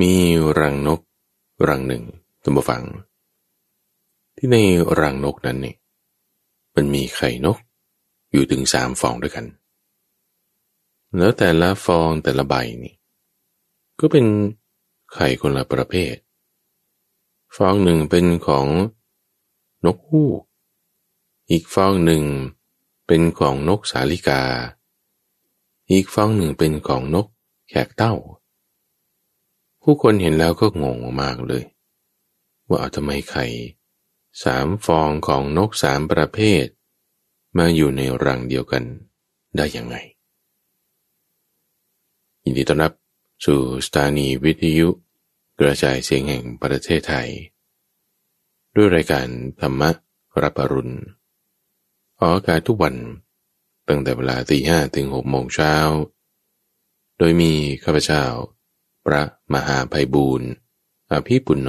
มีรังนกรังหนึ่งตัมบฟัง ที่ในรังนกนั้นเนี่ยมันมีไข่นกอยู่ถึงสามฟองด้วยกัน แล้วแต่ละฟองแต่ละใบนี่ก็เป็นไข่คนละประเภท ฟองหนึ่งเป็นของนกฮูก อีกฟองหนึ่งเป็นของนกสาลิกา อีกฟองหนึ่งเป็นของนกแขกเต้า ผู้คนเห็นแล้วก็งงมากเลย ว่าเอาทำไมไข่สามฟองของนกสามประเภท มาอยู่ในรังเดียวกันได้ยังไง ยินดีต้อนรับสู่สถานีวิทยุกระจายเสียงแห่งประเทศไทย ด้วยรายการธรรมะรับอรุณออกอากาศทุกวันตั้งแต่เวลาตีห้ถึงหกโมงเช้า โดยมีข้าพเจ้า พระมหาภัยบูรณ์อภิปุณโญ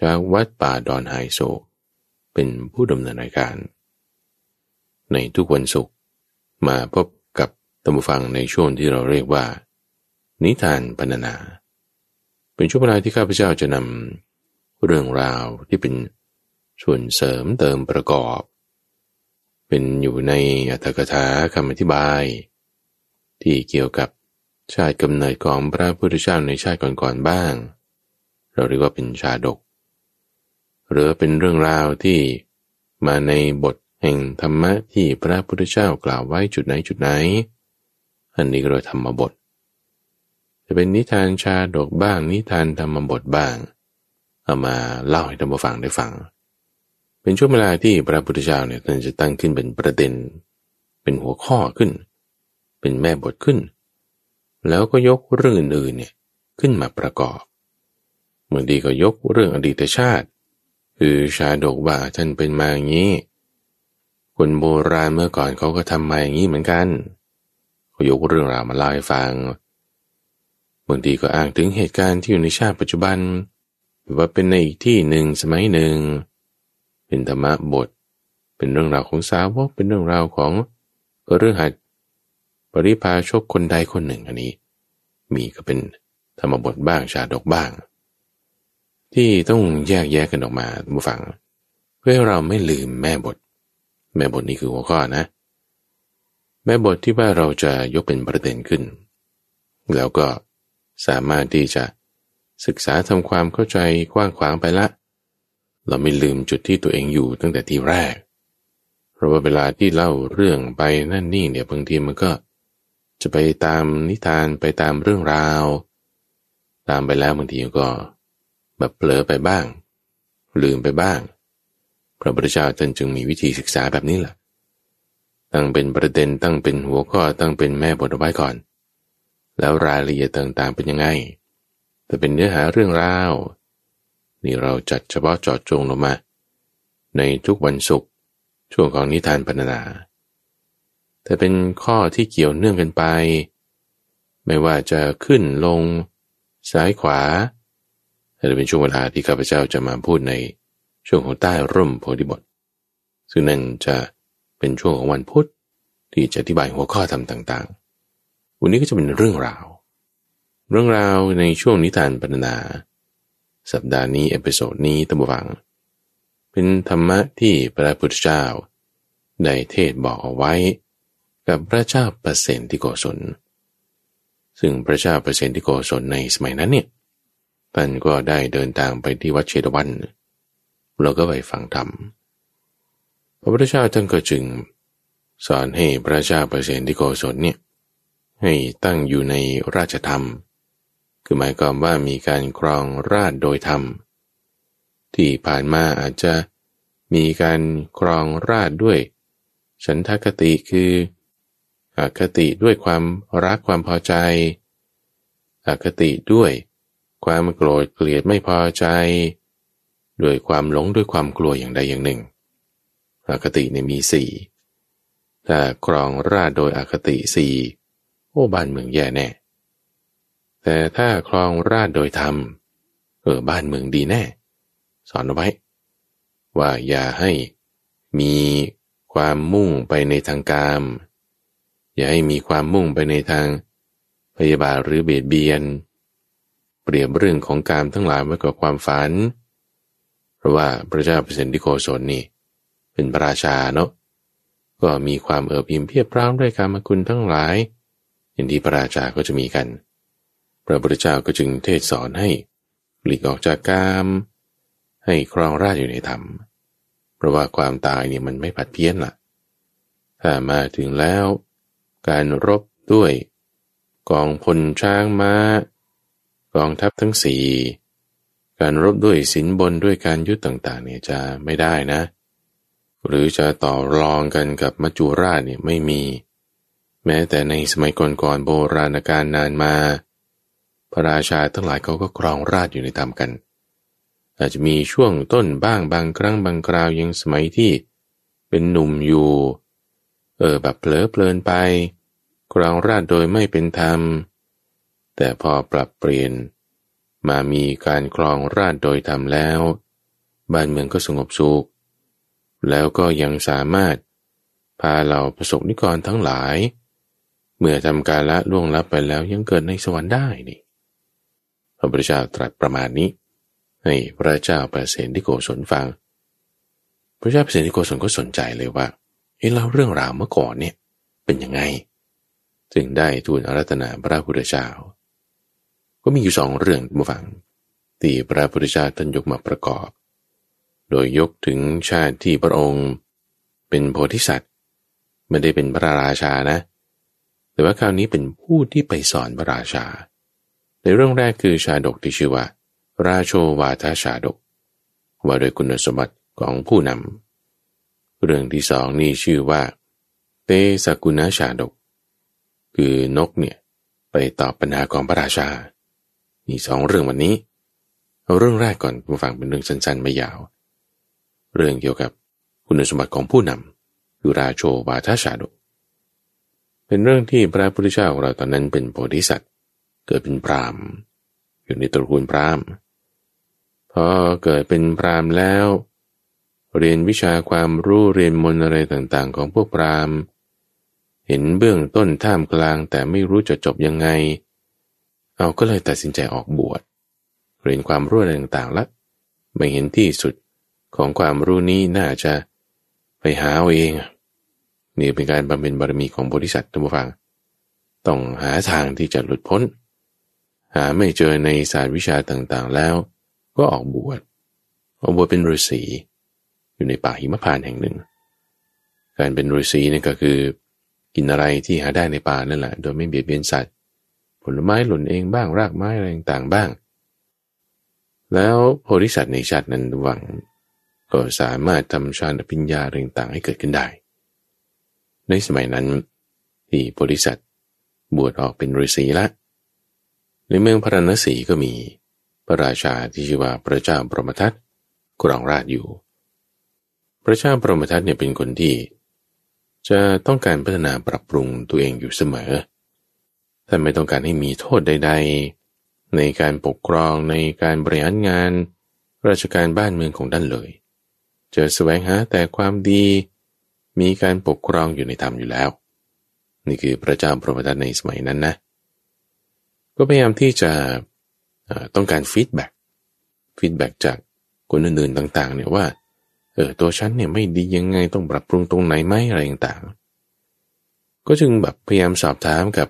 จากวัดป่าดอนไฮโซ เป็นผู้ดำเนินรายการ ในทุกวันศุกร์มาพบกับตัมฟังในช่วงที่เราเรียกว่า นิทานพรรณนา เป็นช่วงเวลาที่ข้าพเจ้าจะนำเรื่องราวที่เป็นส่วนเสริมเติมประกอบ เป็นอยู่ในอัตถกถาคำอธิบาย ที่เกี่ยวกับ ชาติกำเนิดของพระพุทธเจ้าในชาติก่อนๆบ้าง เราเรียกว่าเป็นชาดก หรือเป็นเรื่องราวที่มาในบทแห่งธรรมะที่พระพุทธเจ้ากล่าวไว้จุดไหนจุดไหน อันนี้ก็เราธรรมบท จะเป็นนิทานชาดกบ้าง นิทานธรรมบทบ้าง เอามาเล่าให้ท่านผู้ฟังได้ฟัง เป็นช่วงเวลาที่พระพุทธเจ้าเนี่ยท่านจะตั้งขึ้นเป็นประเด็น เป็นหัวข้อขึ้น เป็นแม่บทขึ้น แล้วก็ยกเรื่องอื่นๆเนี่ยขึ้นมาประกอบเมื่อดีก็ยกเรื่องอดีตชาติ คือชาดกว่าท่านเป็นมาอย่างนี้ คนโบราณเมื่อก่อนเขาก็ทำมาอย่างนี้เหมือนกันเขายกเรื่องราวมาเล่าให้ฟังบางทีก็อ้างถึงเหตุการณ์ที่อยู่ในชาติปัจจุบัน หรือว่าเป็นในอีกที่หนึ่งสมัยหนึ่ง เป็นธรรมะบท เป็นเรื่องราวของสาวกเป็นเรื่องราวของเรื่องหัด ปริพาชกคนใดคนหนึ่งอันนี้ มีก็เป็นธรรมบทบ้างชาดกบ้าง ที่ต้องแยกแยกกันออกมาบูฟัง เพื่อเราไม่ลืมแม่บท แม่บทนี้คือหัวข้อนะ แม่บทที่ว่าเราจะยกเป็นประเด็นขึ้น แล้วก็สามารถที่จะศึกษาทำความเข้าใจกว้างขวางไปละ เราไม่ลืมจุดที่ตัวเองอยู่ตั้งแต่ทีแรก เพราะว่าเวลาที่เล่าเรื่องไปนั่นนี่เนี่ยบางทีมันก็ จะไปตามนิทานไปตามเรื่องราว ตามไปแล้วบางทีก็แบบเผลอไปบ้าง ลืมไปบ้าง พระพุทธเจ้าท่านจึงมีวิธีศึกษาแบบนี้แหละตั้งเป็นประเด็นตั้งเป็นหัวข้อตั้งเป็นแม่บทไว้ก่อน แล้วรายละเอียดต่างๆเป็นยังไง แต่เป็นเนื้อหาเรื่องราว นี่เราจัดเฉพาะจอดจงลงมา ในทุกวันศุกร์ช่วงของนิทานพรรณนา แต่เป็นข้อที่เกี่ยวเนื่องกันไป ไม่ว่าจะขึ้นลง ซ้ายขวาจะเป็นช่วงเวลาที่ข้าพเจ้าจะมาพูดในช่วงของใต้ร่มโพธิบท ซึ่งนั่นจะเป็นช่วงของวันพุธที่จะอธิบายหัวข้อธรรมต่างๆ วันนี้ก็จะเป็นเรื่องราว เรื่องราวในช่วงนิทานพรรณนาสัปดาห์นี้ episode นี้ตั้งบัง เป็นธรรมะที่พระพุทธเจ้าได้เทศน์บอกเอาไว้ กับพระเจ้าเปรเซนที่โกศล ซึ่งพระเจ้าเปรเซนที่โกศลในสมัยนั้นเนี่ยท่านก็ได้เดินทางไปที่วัดเชตวันแล้วก็ไปฟังธรรม พระพุทธเจ้าท่านก็จึง สอนให้พระเจ้าเปรเซนที่โกศลเนี่ยให้ตั้งอยู่ในราชธรรม คือหมายความว่ามีการครองราชโดยธรรม ที่ผ่านมาอาจจะมีการครองราชด้วย ฉันทคติคือ อคติด้วยความรักความพอใจ อคติด้วย ความโกรธเกลียดไม่พอใจ ด้วยความหลงด้วยความกลัวอย่างใดอย่างหนึ่ง อคติเนี่ยมีสี่ถ้าครองราชโดยอคติสี่โอ้บ้านเมืองแย่แน่ แต่ถ้าครองราชโดยธรรม เออบ้านเมืองดีแน่ สอนเอาไว้ ว่าอย่าให้มีความมุ่งไปในทางกาม อย่าให้มีความมุ่งไปในทาง พยาบาทหรือเบียดเบียน เปรียบเรื่องของการทั้งหลายไว้กับความฝัน เพราะว่าพระเจ้าเปรตที่โกศลนี่ เป็นพระราชาเนาะก็มีความเอิบอิ่มเพียบพร้อมด้วยการมคุณทั้งหลายอย่างที่พระราชาก็จะมีกัน พระพุทธเจ้าก็จึงเทศสอนให้หลีกออกจากกามให้ครองราชอยู่ในธรรม เพราะว่าความตายเนี่ยมันไม่ผัดเพี้ยนละ่ะ ถ้ามาถึงแล้ว การรบด้วย กองพลช้างมา้า กองทัพทั้งสี่การรบด้วยสินบนด้วยการยุดต่างๆเนี่ยจะไม่ได้นะ หรือจะต่อรองกันกับมัจจุราชเนี่ยไม่มี แม้แต่ในสมัยก่อนๆโบราณกาลนานมา พระราชาทั้งหลายเขาก็ครองราชอยู่ในธรรมกัน อาจจะมีช่วงต้นบ้างบางครั้งบางคราวยังสมัยที่เป็นหนุ่มอยู่ เออแบบเผลอเพลินไปครองราชโดยไม่เป็นธรรม แต่พอปรับเปลี่ยน มามีการครองราชโดยธรรมแล้ว บ้านเมืองก็สงบสุข แล้วก็ยังสามารถพาเราประสบนิกรทั้งหลาย เมื่อทำการละล่วงลับไปแล้วยังเกิดในสวรรค์ได้นี่พระพุทธเจ้าตรัสประมาณนี้ ให้พระเจ้าเปรตที่โกศลฟัง พระเจ้าเปรตที่โกศลก็สนใจเลยว่า เฮ้ยเราเรื่องราวเมื่อก่อนเนี่ยเป็นยังไง จึงได้ทูลอารัตนาพระพุทธเจ้า ก็มีอยู่สองเรื่องมาฟังที่พระพุทธเจ้าท่านยกมาประกอบ โดยยกถึงชาติที่พระองค์ เป็นโพธิสัตว์ไม่ได้เป็นพระราชานะ แต่ว่าคราวนี้เป็นผู้ที่ไปสอนพระราชา ในเรื่องแรกคือชาดกที่ชื่อว่า ราโชวาทชาดก ว่าโดยคุณสมบัติของผู้นำ เรื่องที่สองนี่ชื่อว่า เตสกุณาชาดก คือนกเนี่ยไปตอบปัญหาของพระราชามีสองเรื่องวันนี้ เอาเรื่องแรกก่อนมาฟังเป็นเรื่องสั้นๆไม่ยาว เรื่องเกี่ยวกับคุณสมบัติของผู้นำคือราโชวาทชาดก เป็นเรื่องที่พระพุทธเจ้าของเราตอนนั้นเป็นโพธิสัตว์ เกิดเป็นพรามอยู่ในตระกูลพรามพอเกิดเป็นพรามแล้ว เรียนวิชาความรู้เรียนมนอะไรต่างๆ ของพวกพรามเห็นเบื้องต้นท่ามกลางแต่ไม่รู้จะจบยังไง เอาก็เลยตัดสินใจออกบวชเรียนความรู้อะไรต่างๆล้วไม่เห็นที่สุดของความรู้นี้น่าจะไปหาเอาเองนี่เป็นการบำเพ็ญบารมีของบริษัทท่านผู้ฟัง ต้องหาทางที่จะหลุดพ้น หาไม่เจอในศาสตร์วิชาต่างๆแล้ว ก็ออกบวชออกบวชเป็นฤาษี อยู่ในป่าหิมพานแห่งหนึ่ง การเป็นฤาษีนี่ก็คือ กินอะไรที่หาได้ในป่านั่นแหละ โดยไม่เบียดเบียนสัตว์ ผลไม้หล่นเองบ้างรากไม้อะไรต่างบ้าง แล้วโพธิสัตว์ในชาตินั้นหวัง ก็สามารถทำฌานปัญญาต่างๆให้เกิดขึ้นได้ ในสมัยนั้นที่โพธิสัตว์บวชออกเป็นฤาษีละในเมืองพระนศีก็มีพระราชาที่ชื่อว่าพระเจ้าปรมทัตกรองราชอยู่ พระเจ้าปรมทัตเนี่ยเป็นคนที่ จะต้องการพัฒนาปรับปรุงตัวเองอยู่เสมอ ท่านไม่ต้องการให้มีโทษใด ๆ ในการปกครองในการบริหารงาน ราชการบ้านเมืองของท่านเลย จะแสวงหาแต่ความดี มีการปกครองอยู่ในธรรมอยู่แล้ว นี่คือพระเจ้าพระประทัตในสมัยนั้นนะ ก็พยายามที่จะต้องการ feedback feedback จากคนอื่นๆต่างๆเนี่ยว่า เออตัวฉันเนี่ยไม่ดียังไงต้องปรับปรุงตรงไหนไหมอะไรต่างๆ ก็จึงแบบพยายามสอบถามกับ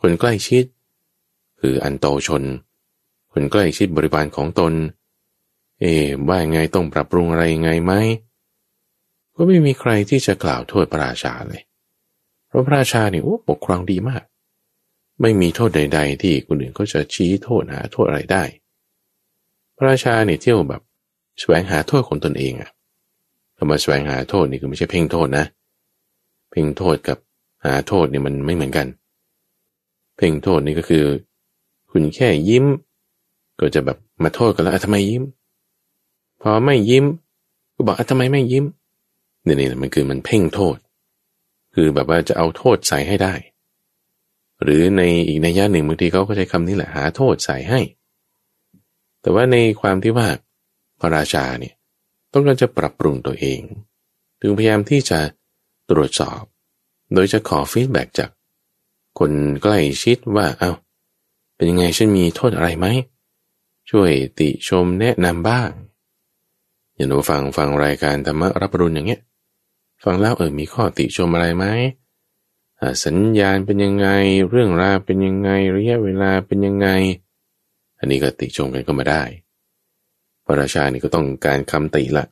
คนใกล้ชิด คืออันโตชน คนใกล้ชิดบริบาลของตน เอว่าไงต้องปรับปรุงอะไรไงไหมก็ไม่มีใครที่จะกล่าวโทษพระราชาเลย เพราะพระราชาเนี่ยโอ้ปกครองดีมาก ไม่มีโทษใด ๆ ที่คนอื่นก็จะชี้โทษหาโทษอะไรได้ พระราชาเนี่ยเที่ยวแบบแสวงหาโทษของตนเองอะ คำว่าแสวงหาโทษนี่คือไม่ใช่เพ่งโทษนะ เพ่งโทษกับหาโทษเนี่ยมันไม่เหมือนกัน เพ่งโทษนี่ก็คือ คุณแค่ยิ้ม ก็จะแบบมาโทษกันแล้วทำไมยิ้ม พอไม่ยิ้ม ก็บอกทำไมไม่ยิ้มนี่นี่มันคือมันเพ่งโทษ คือแบบว่าจะเอาโทษใส่ให้ได้ หรือในอีกในย่าหนึ่งบางทีเขาก็ใช้คำนี้แหละหาโทษใส่ให้ แต่ว่าในความที่ว่าพระราชาเนี่ย ต้องการจะปรับปรุงตัวเอง ถึงพยายามที่จะตรวจสอบ โดยจะขอฟีดแบ็กจาก คนใกล้ชิดว่าเอา้าเป็นยังไงฉันมีโทษอะไรไหม ช่วยติชมแนะนำบ้าง อย่าหนูฟังฟังรายการธรรมรับรุนอย่างเงี้ย ฟังแล้วเออมีข้อติชมอะไรไหมสัญญาณเป็นยังไง เรื่องราวเป็นยังไง ระยะเวลาเป็นยังไง อันนี้ก็ติชมกันก็มาได้ พระราชานี่ก็ต้องการคำติละ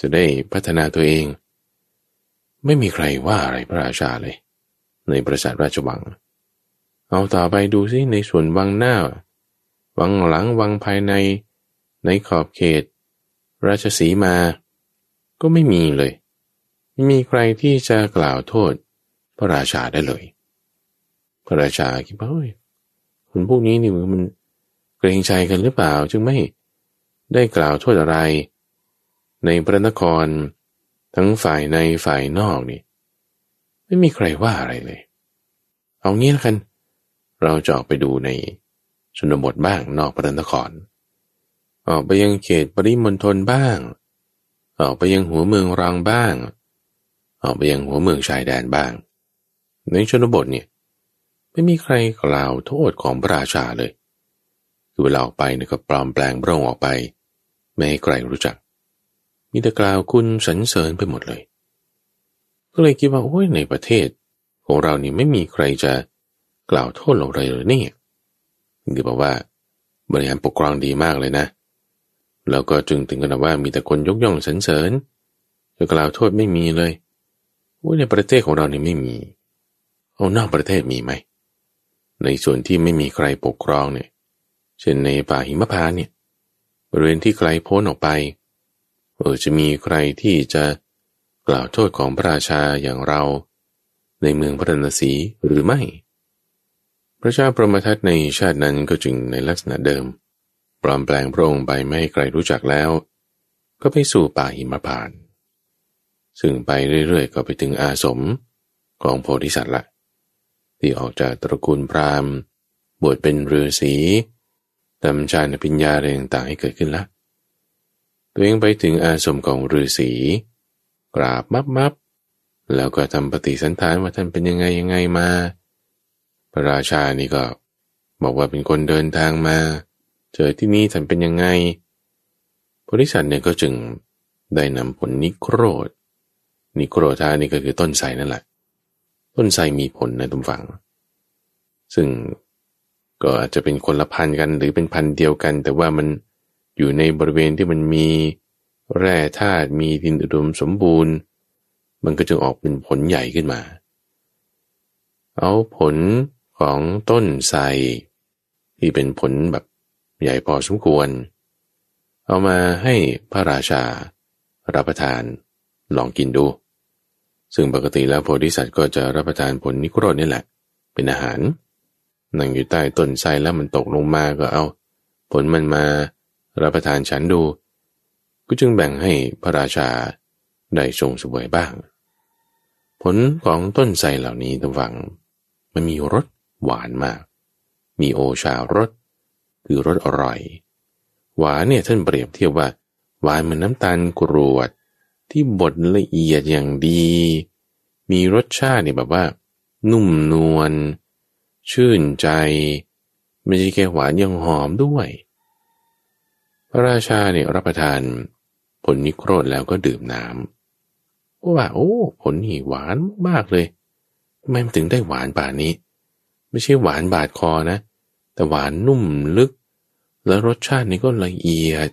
จะได้พัฒนาตัวเอง ไม่มีใครว่าอะไรพระราชาเลย ในประสาทราชวัง เอาต่อไปดูซิในส่วนวังหน้า วังหลังวังภายใน ในขอบเขต ราชสีมา ก็ไม่มีเลย ไม่มีใครที่จะกล่าวโทษพระราชาได้เลย พระราชาคิดว่าเฮ้ยคนพวกนี้นี่มันเกรงใจกันหรือเปล่า จึงไม่ ได้กล่าวโทษอะไร ในพระนคร ทั้งฝ่ายในฝ่ายนอกนี่ ไม่มีใครว่าอะไรเลย เอางี้ละกัน เราจะออกไปดูในชนบทบ้างนอกพระนคร ออกไปยังเขตปริมณฑลบ้าง ออกไปยังหัวเมืองรังบ้าง ออกไปยังหัวเมืองชายแดนบ้าง ในชนบทเนี่ยไม่มีใครกล่าวโทษของพระราชาเลยคือเวลาออกไปเนี่ยก็ปลอมแปลงพระองค์ออกไป ไม่ให้ใครรู้จัก มีแต่กล่าวคุณสรรเสริญไปหมดเลย ก็เลยคิดว่าโอ้ยในประเทศ ของเรานี่ไม่มีใครจะกล่าวโทษเราเลยหรือนี่คือบอกว่า บริหารปกครองดีมากเลยนะแล้วก็จึงถึงกันว่ามีแต่คนยกย่องสรรเสริญจะกล่าวโทษไม่มีเลยโอ้ยในประเทศของเรานี่ไม่มี เอานอกประเทศมีไหม ในส่วนที่ไม่มีใครปกครองเนี่ย เช่นในป่าหิมพานเนี่ย บริเวณที่ไกลโพ้นออกไป เออจะมีใครที่จะกล่าวโทษของพระราชาอย่างเรา ในเมืองพระนศีหรือไม่ พระเจ้าประมทัตในชาตินั้นก็จึงในลักษณะเดิม ปลอมแปลงพระองค์ไปไม่ให้ใครรู้จักแล้ว ก็ไปสู่ป่าหิมพาน ซึ่งไปเรื่อยๆ ก็ไปถึงอาสมของโพธิสัตว์ละที่ออกจากตระกูลพราหมณ์ บวชเป็นฤาษี ทำฌานปัญญาเรื่องต่างให้เกิดขึ้นละตัวเองไปถึงอาสมของฤาษีกราบมับมับแล้วก็ทำปฏิสันฐานว่าท่านเป็นยังไงยังไงมา พระราชานี่ก็ บอกว่าเป็นคนเดินทางมา เจอที่นี่ท่านเป็นยังไงบริษัทเนี่ยก็จึงได้นำผลนิโครธ นิโครธานี่ก็คือต้นไทรนั่นแหละ ต้นไทรมีผลในตุ่มฝัง ซึ่ง ก็อาจจะเป็นคนละพันกันหรือเป็นพันเดียวกัน แต่ว่ามันอยู่ในบริเวณที่มันมีแร่ธาตุมีดินอุดมสมบูรณ์ มันก็จะออกเป็นผลใหญ่ขึ้นมา เอาผลของต้นไทรที่เป็นผลแบบใหญ่พอสมควร เอามาให้พระราชารับประทานลองกินดู ซึ่งปกติแล้วโพธิสัตว์ก็จะรับประทานผลนิโครธนี่แหละ เป็นอาหาร นั่งอยู่ใต้ต้นไทรแล้วมันตกลงมาก็เอา ผลมันมารับประทานฉันดู ก็จึงแบ่งให้พระราชาได้ทรงสวยบ้าง ผลของต้นไทรเหล่านี้ตงฝัง มันมีรสหวานมาก มีโอชารสคือรสอร่อย หวานเนี่ยท่านเปรียบเทียบว่า หวานเหมือนน้ำตาลกรวด ที่บดละเอียดอย่างดี มีรสชาติเนี่ยแบบว่า นุ่มนวล ชื่นใจ ไม่ใช่แค่หวานยังหอมด้วย พระราชาเนี่ยรับประทานผลนิโครธแล้วก็ดื่มน้ำว่าโอ้ผลนี่หวานมากเลยทำไมมันถึงได้หวานป่านนี้ ไม่ใช่หวานบาดคอนะ แต่หวานนุ่มลึก แล้วรสชาตินี่ก็ละเอียด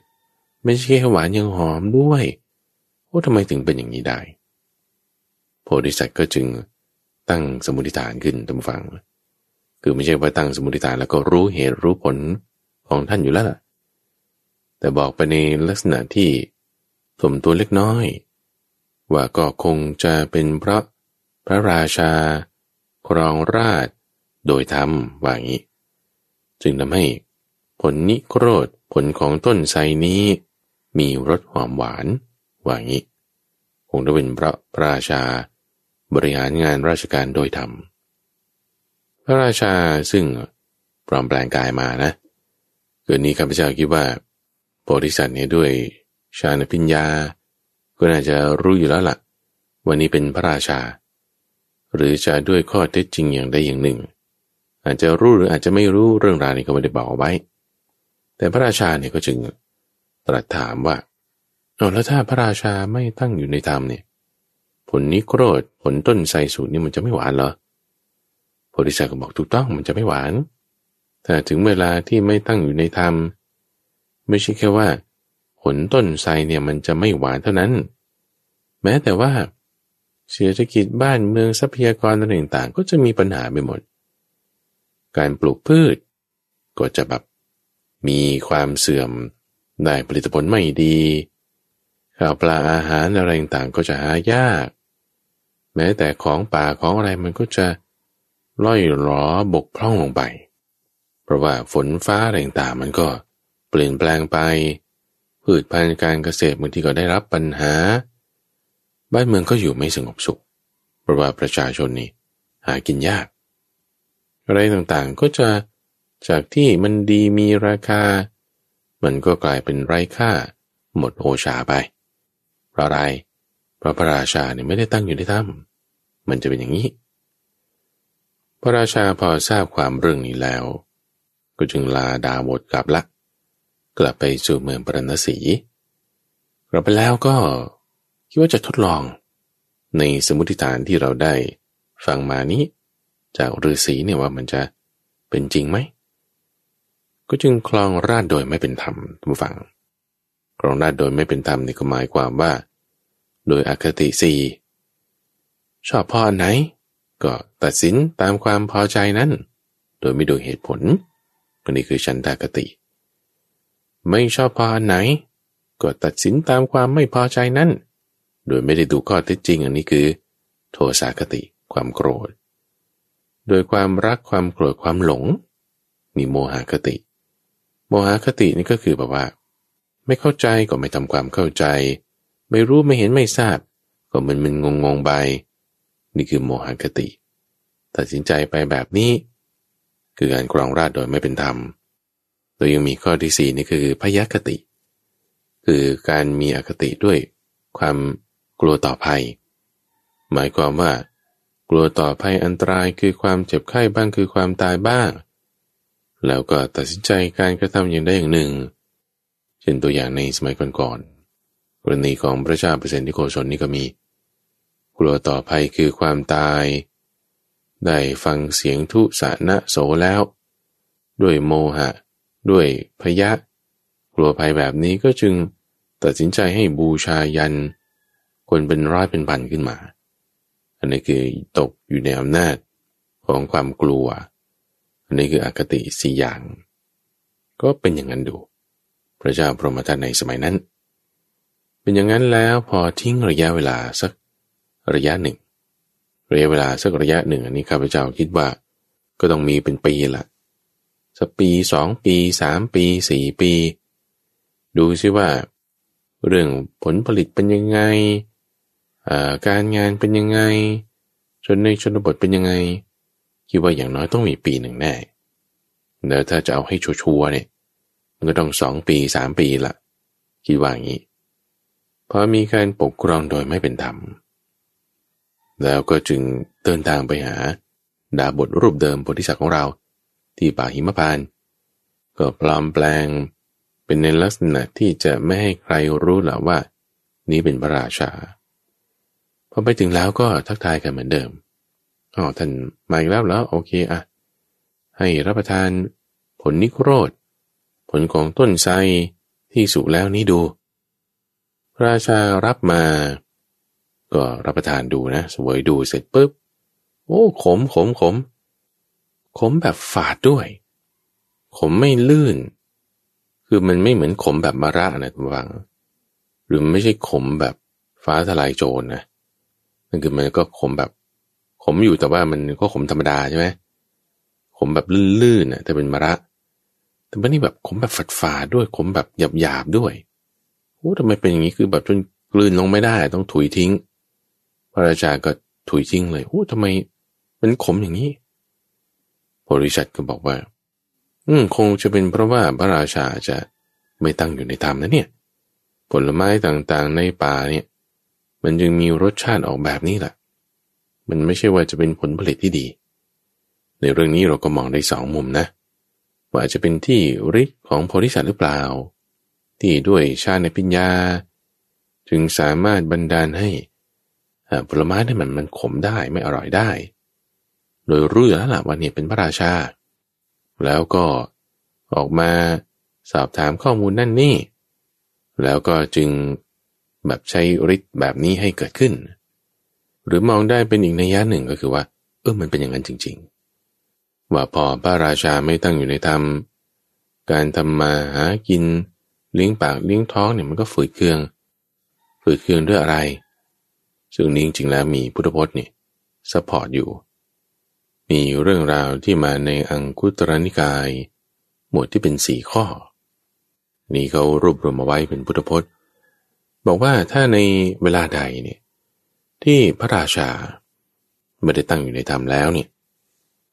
ไม่ใช่แค่หวานยังหอมด้วยว่าทำไมถึงเป็นอย่างนี้ได้ โพธิสัตว์ก็จึงตั้งสมุติฐานขึ้นตามฟัง คือไม่ใช่ว่าตั้งสมุติฐานแล้วก็รู้เหตุรู้ผลของท่านอยู่แล้วล่ะ แต่บอกไปในลักษณะที่สมตัวเล็กน้อย ว่าก็คงจะเป็นเพราะพระราชา ครองราชโดยธรรมว่างี้ จึงทำให้ผลนิโครธผลของต้นไทรนี้มีรสหอมหวานว่างี้ คงจะเป็นพระพระราชา บริหารงานราชการโดยธรรม พระราชาซึ่งปลอมแปลงกายมานะเกิดนี้ข้าพเจ้าคิดว่าโพธิสัตว์เนี่ยด้วยชาณพิญญา ก็น่าจะรู้อยู่แล้วละ่ะ วันนี้เป็นพระราชา หรือจะด้วยข้อเท็จจริงอย่างใดอย่างหนึ่ง อาจจะรู้หรืออาจจะไม่รู้เรื่องราวนี้ก็ไม่ได้บอกเอาไว้ แต่พระราชาเนี่ยก็จึงตรัสถามว่าเอาแล้วถ้าพระราชาไม่ตั้งอยู่ในธรรมเนี่ย ผลนิโครธผลต้นไทรสูตรนี่มันจะไม่หวานเหรอ โพธิสัตว์ก็บอกถูกต้องมันจะไม่หวาน แต่ถึงเวลาที่ไม่ตั้งอยู่ในธรรม ไม่ใช่แค่ว่า ผลต้นไทรเนี่ยมันจะไม่หวานเท่านั้น แม้แต่ว่าเศรษฐกิจบ้านเมืองทรัพยากรต่างๆ ก็จะมีปัญหาไปหมด การปลูกพืช ก็จะแบบมีความเสื่อมได้ผลิตผลไม่ดีข้าวปลาอาหารอะไรต่างๆก็จะหายาก แม้แต่ของป่าของอะไรมันก็จะ ล่อยหลอบกพร่องลงไป เพราะว่าฝนฟ้าอะไรต่างมันก็เปลี่ยนแปลงไป พืชพันธุ์การเกษตรบางทีก็ได้รับปัญหา บ้านเมืองก็อยู่ไม่สงบสุข เพราะว่าประชาชนนี่หากินยาก อะไรต่างๆก็จะจากที่มันดีมีราคา มันก็กลายเป็นไร้ค่า หมดโอชาไป เพราะอะไรเพราะพระราชาเนี่ยไม่ได้ตั้งอยู่ในถ้ำมันจะเป็นอย่างนี้ พระราชาพอทราบความเรื่องนี้แล้ว ก็จึงลาดาบทกลับละ กลับไปสู่เมืองปรณสีกลับไปแล้วก็คิดว่าจะทดลอง ในสมุติฐานที่เราได้ฟังมานี้ จากฤาษีเนี่ยว่ามันจะเป็นจริงไหม ก็จึงคลองราดโดยไม่เป็นธรรมทุกฝังคลองราดโดยไม่เป็นธรรมนี่ก็หมายความว่า โดยอคติสีชอบพ่อไหน ก็ตัดสินตามความพอใจนั้น โดยไม่ดยเหตุผลก็นี่คือชันตากติ ไม่ชอบพอไหน ก็ตัดสินตามความไม่พอใจนั้น โดยไม่ได้ดูข้อเท็จจริง อันนี้คือ โทสากติ ความโกรธ โดยความรักความโกรธความหลงมีโมหคติ โมหคตินี่ก็คือแบบว่า ไม่เข้าใจก็ไม่ทำความเข้าใจ ไม่รู้ไม่เห็นไม่ทราบ ก็มึนมึนงงงไป นี่คือโมหคติ ตัดสินใจไปแบบนี้ คือการกรองราดโดยไม่เป็นธรรม โดยยังมีข้อที่สี่นี่คือพยคติ คือการมีอคติด้วยความกลัวต่อภัย หมายความว่า กลัวต่อภัยอันตรายคือความเจ็บไข้บ้างคือความตายบ้าง แล้วก็ตัดสินใจการกระทำอย่างใดอย่างหนึ่ง เช่นตัวอย่างในสมัยก่อนๆกรณีของพระเจ้าเปร์เซนติโกชนนี่ก็มี กลัวต่อภัยคือความตาย ได้ฟังเสียงทุสานะโสแล้ว ด้วยโมหะ ด้วยพยะ กลัวภัยแบบนี้ก็จึงตัดสินใจให้บูชายัน คนเป็นร้อยเป็นพันขึ้นมา อันนี้คือตกอยู่ในอำนาจของความกลัว อันนี้คืออคติสี่อย่าง ก็เป็นอย่างนั้นดู พระเจ้าพรหมทัตในสมัยนั้น เป็นอย่างนั้นแล้วพอทิ้งระยะเวลาสัก ระยะหนึ่งระยะเวลาสักระยะหนึ่งอันนี้ข้าพเจ้าคิดว่า ก็ต้องมีเป็นปีละสักปีสองปีสามปีสี่ปี ดูซิว่า เรื่องผลผลิตเป็นยังไงการงานเป็นยังไงชนในชนบทเป็นยังไง คิดว่าอย่างน้อยต้องมีปีหนึ่งแน่แล้วถ้าจะเอาให้ชัวร์เนี่ย มันก็ต้องสองปีสามปีละคิดว่าอย่างนี้พอมีการปกครองโดยไม่เป็นธรรม แล้วก็จึงเดินทางไปหา ดาบทรูปเดิมโพธิสัตว์ของเรา ที่ป่าหิมพาน ก็ปลอมแปลง เป็นในลักษณะที่จะไม่ให้ใครรู้หรอว่า นี้เป็นพระราชาพอไปถึงแล้วก็ทักทายกันเหมือนเดิมอ๋อท่านมาอีกแล้วแล้วโอเคอะให้รับประทานผลนิโครธ ผลของต้นไทรที่สุกแล้วนี้ดูพระราชารับมา ก็รับประทานดูนะสวยดูเสร็จปุ๊บ โอ้ ขมขมขม ขมแบบฝาดด้วย ขมไม่ลื่น คือมันไม่เหมือนขมแบบมะระนะทุกฝัง หรือไม่ใช่ขมแบบฟ้าทลายโจรนะนั่นคือมันก็ขมแบบ ขมอยู่แต่ว่ามันก็ขมธรรมดาใช่ไหมขมแบบลื่นๆนะแต่เป็นมะระ แต่ว่านี่แบบขมแบบฝาดๆด้วย ขมแบบหยาบๆด้วยโอ้ทำไมเป็นอย่างนี้คือแบบจนกลืนลงไม่ได้ต้องถุยทิ้ง พระราชาก็ถุยทิ้งเลยโอ้ทำไมมันขมอย่างนี้โพริชัดก็บอกว่า อืมคงจะเป็นเพราะว่าพระราชาจะไม่ตั้งอยู่ในธรรมนะเนี่ย ผลไม้ต่างๆในป่าเนี่ย มันจึงมีรสชาติออกแบบนี้แหละมันไม่ใช่ว่าจะเป็นผลผลิตที่ดี ในเรื่องนี้เราก็มองได้สองมุมนะ ว่าจะเป็นที่ฤทธิ์ของโพธิสัตว์หรือเปล่า ที่ด้วยชาในปัญญา จึงสามารถบันดาลให้ ผลไม้ที่มันมันขมได้ไม่อร่อยได้ โดยรู้แล้วล่ะว่าเนี่ยเป็นพระราชา แล้วก็ออกมาสอบถามข้อมูลนั่นนี่ แล้วก็จึงแบบใช้ฤทธิ์แบบนี้ให้เกิดขึ้น หรือมองได้เป็นอีกนัยยะหนึ่งก็คือว่า เออมันเป็นอย่างนั้นจริง ๆ ว่าพอพระราชาไม่ตั้งอยู่ในธรรม การทำมาหากินเลี้ยงปากเลี้ยงท้องเนี่ยมันก็ฝืดเคือง ฝืดเคืองด้วยอะไร ซึ่งนี้จริงๆแล้วมีพุทธพจน์นี่ support อยู่ มีเรื่องราวที่มาในอังคุตตรนิกาย หมวดที่เป็นสี่ข้อ นี่เขารวบรวมมาไว้เป็นพุทธพจน์ บอกว่าถ้าในเวลาใดเนี่ยที่พระราชาไม่ได้ตั้งอยู่ในธรรมแล้วเนี่ย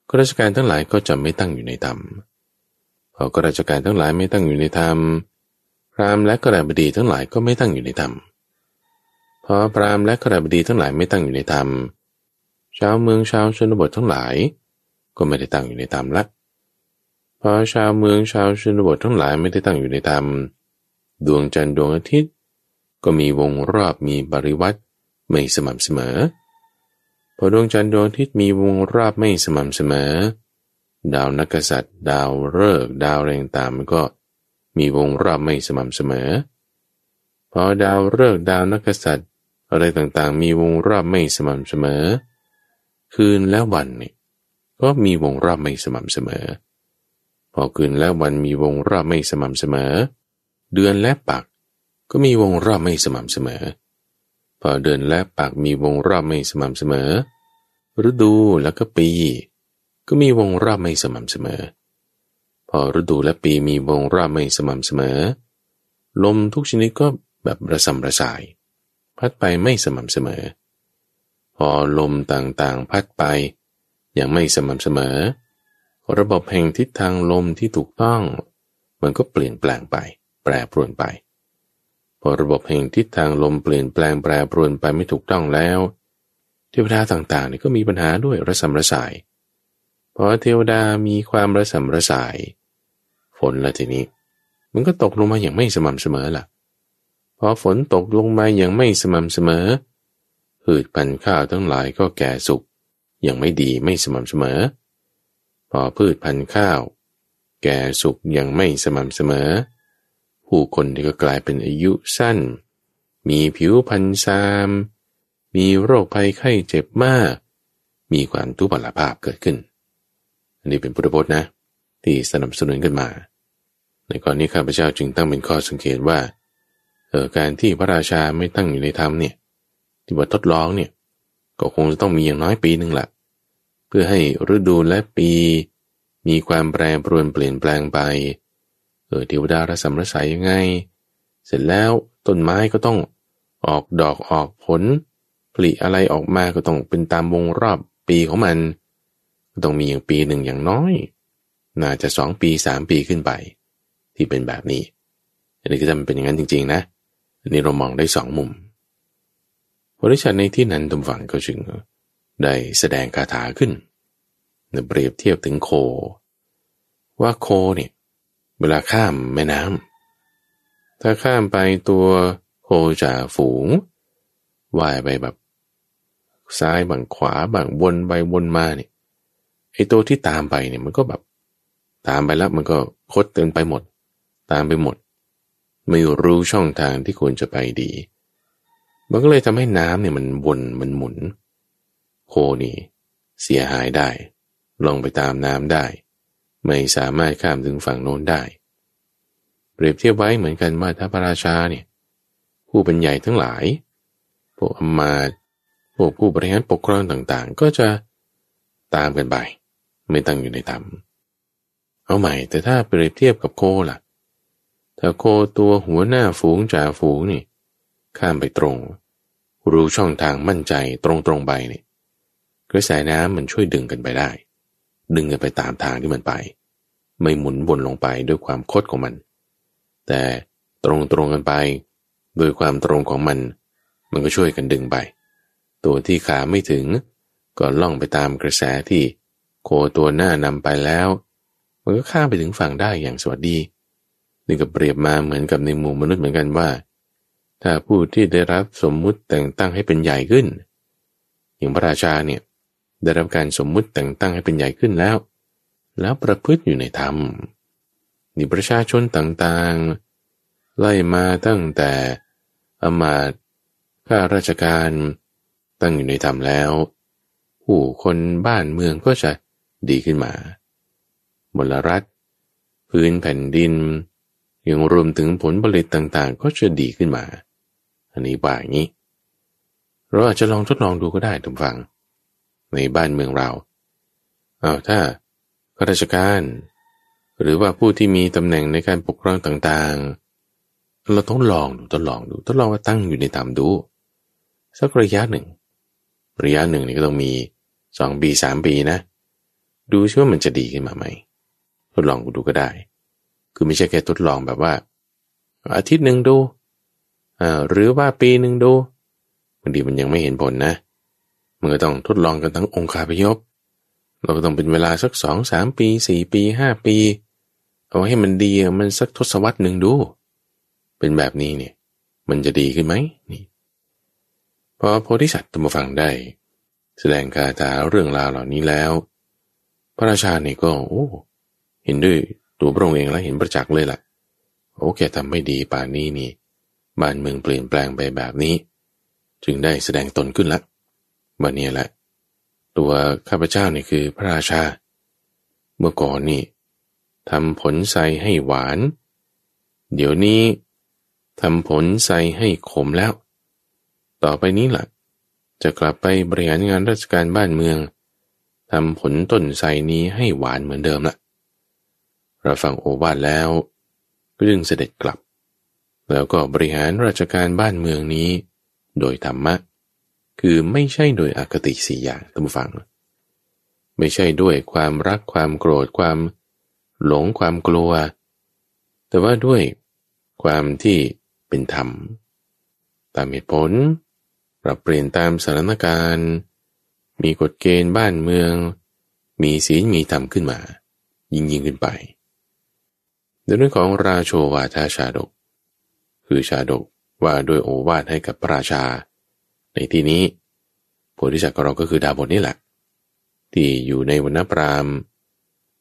ข้าราชการทั้งหลายก็จะไม่ตั้งอยู่ในธรรมพอข้าราชการทั้งหลายไม่ตั้งอยู่ในธรรมพรามและกระบดีทั้งหลายก็ไม่ตั้งอยู่ในธรรม พอพรามและกระบดีทั้งหลายไม่ตั้งอยู่ในธรรม ชาวเมืองชาวชนบททั้งหลาย ก็ไม่ได้ตั้งอยู่ในธรรมละ พอชาวเมืองชาวชนบททั้งหลายไม่ได้ตั้งอยู่ในธรรม ดวงจันทร์ดวงอาทิตย์ ก็มีวงรอบมีบริวัติไม่สม่ำเสมอ พอดวงจันทร์ดวงอาทิตย์มีวงรอบไม่สม่ำเสมอ ดาวนักษัตริย์ ดาวฤกษ์ดาวแรงตามมันก็มีวงรอบไม่สม่ำเสมอ พอดาวฤกษ์ดาวนักษัตริย์ อะไรต่างๆ มีวงรอบไม่สม่ำเสมอ คืนและวันนี่ก็มีวงรอบไม่สม่ำเสมอ พอคืนและวันมีวงรอบไม่สม่ำเสมอ เดือนและปัก ก็มีวงรอบไม่สม่ำเสมอ พอเดือนและปากมีวงรอบไม่สม่ำเสมอ ฤดูแล้วก็ปี ก็มีวงรอบไม่สม่ำเสมอ พอฤดูและปีมีวงรอบไม่สม่ำเสมอ ลมทุกชนิดก็แบบระสำระสาย พัดไปไม่สม่ำเสมอ พอลมต่างๆ พัดไป อย่างไม่สม่ำเสมอ ระบบแห่งทิศทางลมที่ถูกต้อง มันก็เปลี่ยนแปลงไป แปรปรวนไป พอระบบแห่งทิศทางลมเปลี่ยนแปลงแปรปรวนไปไม่ถูกต้องแล้วเทวดาต่างๆนี่ก็มีปัญหาด้วยระสำระสายพอเทวดามีความระสำระสาย ฝนละทีนี้ มันก็ตกลงมาอย่างไม่สม่ำเสมอล่ะ พอฝนตกลงมาอย่างไม่สม่ำเสมอพืชพันธุ์ข้าวทั้งหลายก็แก่สุกอย่างไม่ดีไม่สม่ำเสมอ พอพืชพันธุ์ข้าว แก่สุกอย่างไม่สม่ำเสมอ ผู้คนที่ก็กลายเป็นอายุสั้น มีผิวพรรณซาม มีโรคภัยไข้เจ็บมาก มีความทุพพลภาพเกิดขึ้น อันนี้เป็นพุทธพจน์นะ ที่สนับสนุนกันมา ในกรณีข้าพเจ้าจึงตั้งเป็นข้อสังเกตว่า เออการที่พระราชาไม่ตั้งอยู่ในธรรมเนี่ยที่ว่าทดลองเนี่ยก็คงจะต้องมีอย่างน้อยปีหนึ่งแหละเพื่อให้ฤดูและปี มีความแปรปรวนเปลี่ยนแปลงไปเออเทวดาระสำรสายยังไง เสร็จแล้วต้นไม้ก็ต้องออกดอกออกผล ผลิอะไรออกมาก็ต้องเป็นตามวงรอบปีของมัน ก็ต้องมีอย่างปีหนึ่งอย่างน้อย น่าจะสองปีสามปีขึ้นไป ที่เป็นแบบนี้อันนี้ก็จะเป็นอย่างนั้นจริง ๆ นะอั นนี้เรามองได้สองมุมบริษัทในที่นั้นตุมฝังก็จึงได้แสดงคาถาขึ้นเปรียบเทียบถึงโค ว่าโคเนี่ยเวลาข้ามแม่น้ำถ้าข้ามไปตัวโคจ่าฝูงว่ายไปแบบ ซ้ายบางขวาบางวนไปวนมาเนี่ยไอตัวที่ตามไปเนี่ยมันก็แบบ ตามไปแล้วมันก็คดเตือนไปหมด ตามไปหมด ไม่รู้ช่องทางที่ควรจะไปดี มันก็เลยทำให้น้ำเนี่ยมันวนมันหมุน โคนี่ เสียหายได้ ลงไปตามน้ำได้ ไม่สามารถข้ามถึงฝั่งโน้นได้ เปรียบเทียบไว้เหมือนกันว่าถ้าพระราชาเนี่ย ผู้เป็นใหญ่ทั้งหลาย พวกอมาตพวกผู้บริหารปกครองต่างๆ ก็จะตามกันไป ไม่ตั้งอยู่ในธรรมเอาใหม่แต่ถ้าเปรียบเทียบกับโคล่ะ ถ้าโคตัวหัวหน้าฝูงจ่าฝูงนี่ ข้ามไปตรง รู้ช่องทางมั่นใจตรงๆไปนี่กระแสน้ำมันช่วยดึงกันไปได้ ดึงกันไปตามทางที่มันไป ไม่หมุนวนลงไปด้วยความโคดของมัน แต่ตรงตรงกันไป โดยความตรงของมัน มันก็ช่วยกันดึงไป ตัวที่ขาไม่ถึง ก็ล่องไปตามกระแสที่ โคตัวหน้านำไปแล้ว มันก็ข้ามไปถึงฝั่งได้อย่างสวัสดี นี่ก็เปรียบมาเหมือนกับในหมู่มนุษย์เหมือนกันว่า ถ้าผู้ที่ได้รับสมมุติแต่งตั้งให้เป็นใหญ่ขึ้น อย่างพระราชาเนี่ยได้รับการสมมุติแต่งตั้งให้เป็นใหญ่ขึ้นแล้ว แล้วประพฤติอยู่ในธรรมนี่ประชาชนต่างๆ ไล่มาตั้งแต่อมาตข้าราชการตั้งอยู่ในธรรมแล้ว ผู้คนบ้านเมืองก็จะดีขึ้นมามลรัฐ พื้นแผ่นดิน ยังรวมถึงผลผลิตต่างๆ ก็จะดีขึ้นมา อันนี้บ่าอย่างนี้ เราอาจจะลองทดลองดูก็ได้ทุกฝัง ในบ้านเมืองเราเอาถ้าข้าราชการ หรือว่าผู้ที่มีตำแหน่งในการปกครองต่างๆ เราต้องลองดูทดลองดูทดลองว่าตั้งอยู่ในตามดู สักระยะหนึ่ง ระยะหนึ่งนี่ก็ต้องมีสองปีสามปีนะ ดูซิว่ามันจะดีขึ้นมาไหมทดลองดูก็ได้ คือไม่ใช่แค่ทดลองแบบว่า อาทิตย์หนึ่งดูหรือว่าปีหนึ่งดูบางทีมันยังไม่เห็นผลนะ มันก็ต้องทดลองกันทั้งองค์คาพยพ เราก็ต้องเป็นเวลาสักสองสามปีสี่ปีห้าปี เอาให้มันดีมันสักทศวรรษหนึ่งดู เป็นแบบนี้เนี่ย มันจะดีขึ้นไหมนี่พอโพธิสัตว์ตัมฟังได้ แสดงคาถาเรื่องราวเหล่านี้แล้ว พระราชาเนี่ยก็โอ้เห็นด้วย ตัวพระองค์เองแล้วเห็นประจักษ์เลยล่ะ โอเคทำไม่ดีป่านนี้นี่บ้านเมืองเปลี่ยนแปลงไปแบบนี้ จึงได้แสดงตนขึ้นละบันนี้แหละ ตัวข้าพเจ้านี่คือพระราชา เมื่อก่อนนี่ทำผลใสให้หวาน เดี๋ยวนี้ทำผลใสให้ขมแล้ว ต่อไปนี้ล่ะ จะกลับไปบริหารงานราชการบ้านเมืองทำผลต้นใสนี้ให้หวานเหมือนเดิมละเราฟังโอวาทแล้วก็จึงเสด็จกลับ แล้วก็บริหารราชการบ้านเมืองนี้ โดยธรรมะ คือไม่ใช่โดยอคติสี่อย่างท่านฟัง ไม่ใช่ด้วยความรักความโกรธความหลงความกลัว แต่ว่าด้วยความที่เป็นธรรม ตามเหตุผล ปรับเปลี่ยนตามสถานการณ์ มีกฎเกณฑ์บ้านเมือง มีศีลมีธรรมขึ้นมา ยิ่งยิ่งขึ้นไป ในเรื่องของราโชวาทาชาดก คือชาดกว่าด้วยโอวาทให้กับพระราชา ในที่นี้โพธิสัตว์ของเราก็คือดาบทนี่แหละ ที่อยู่ในวรรณปราม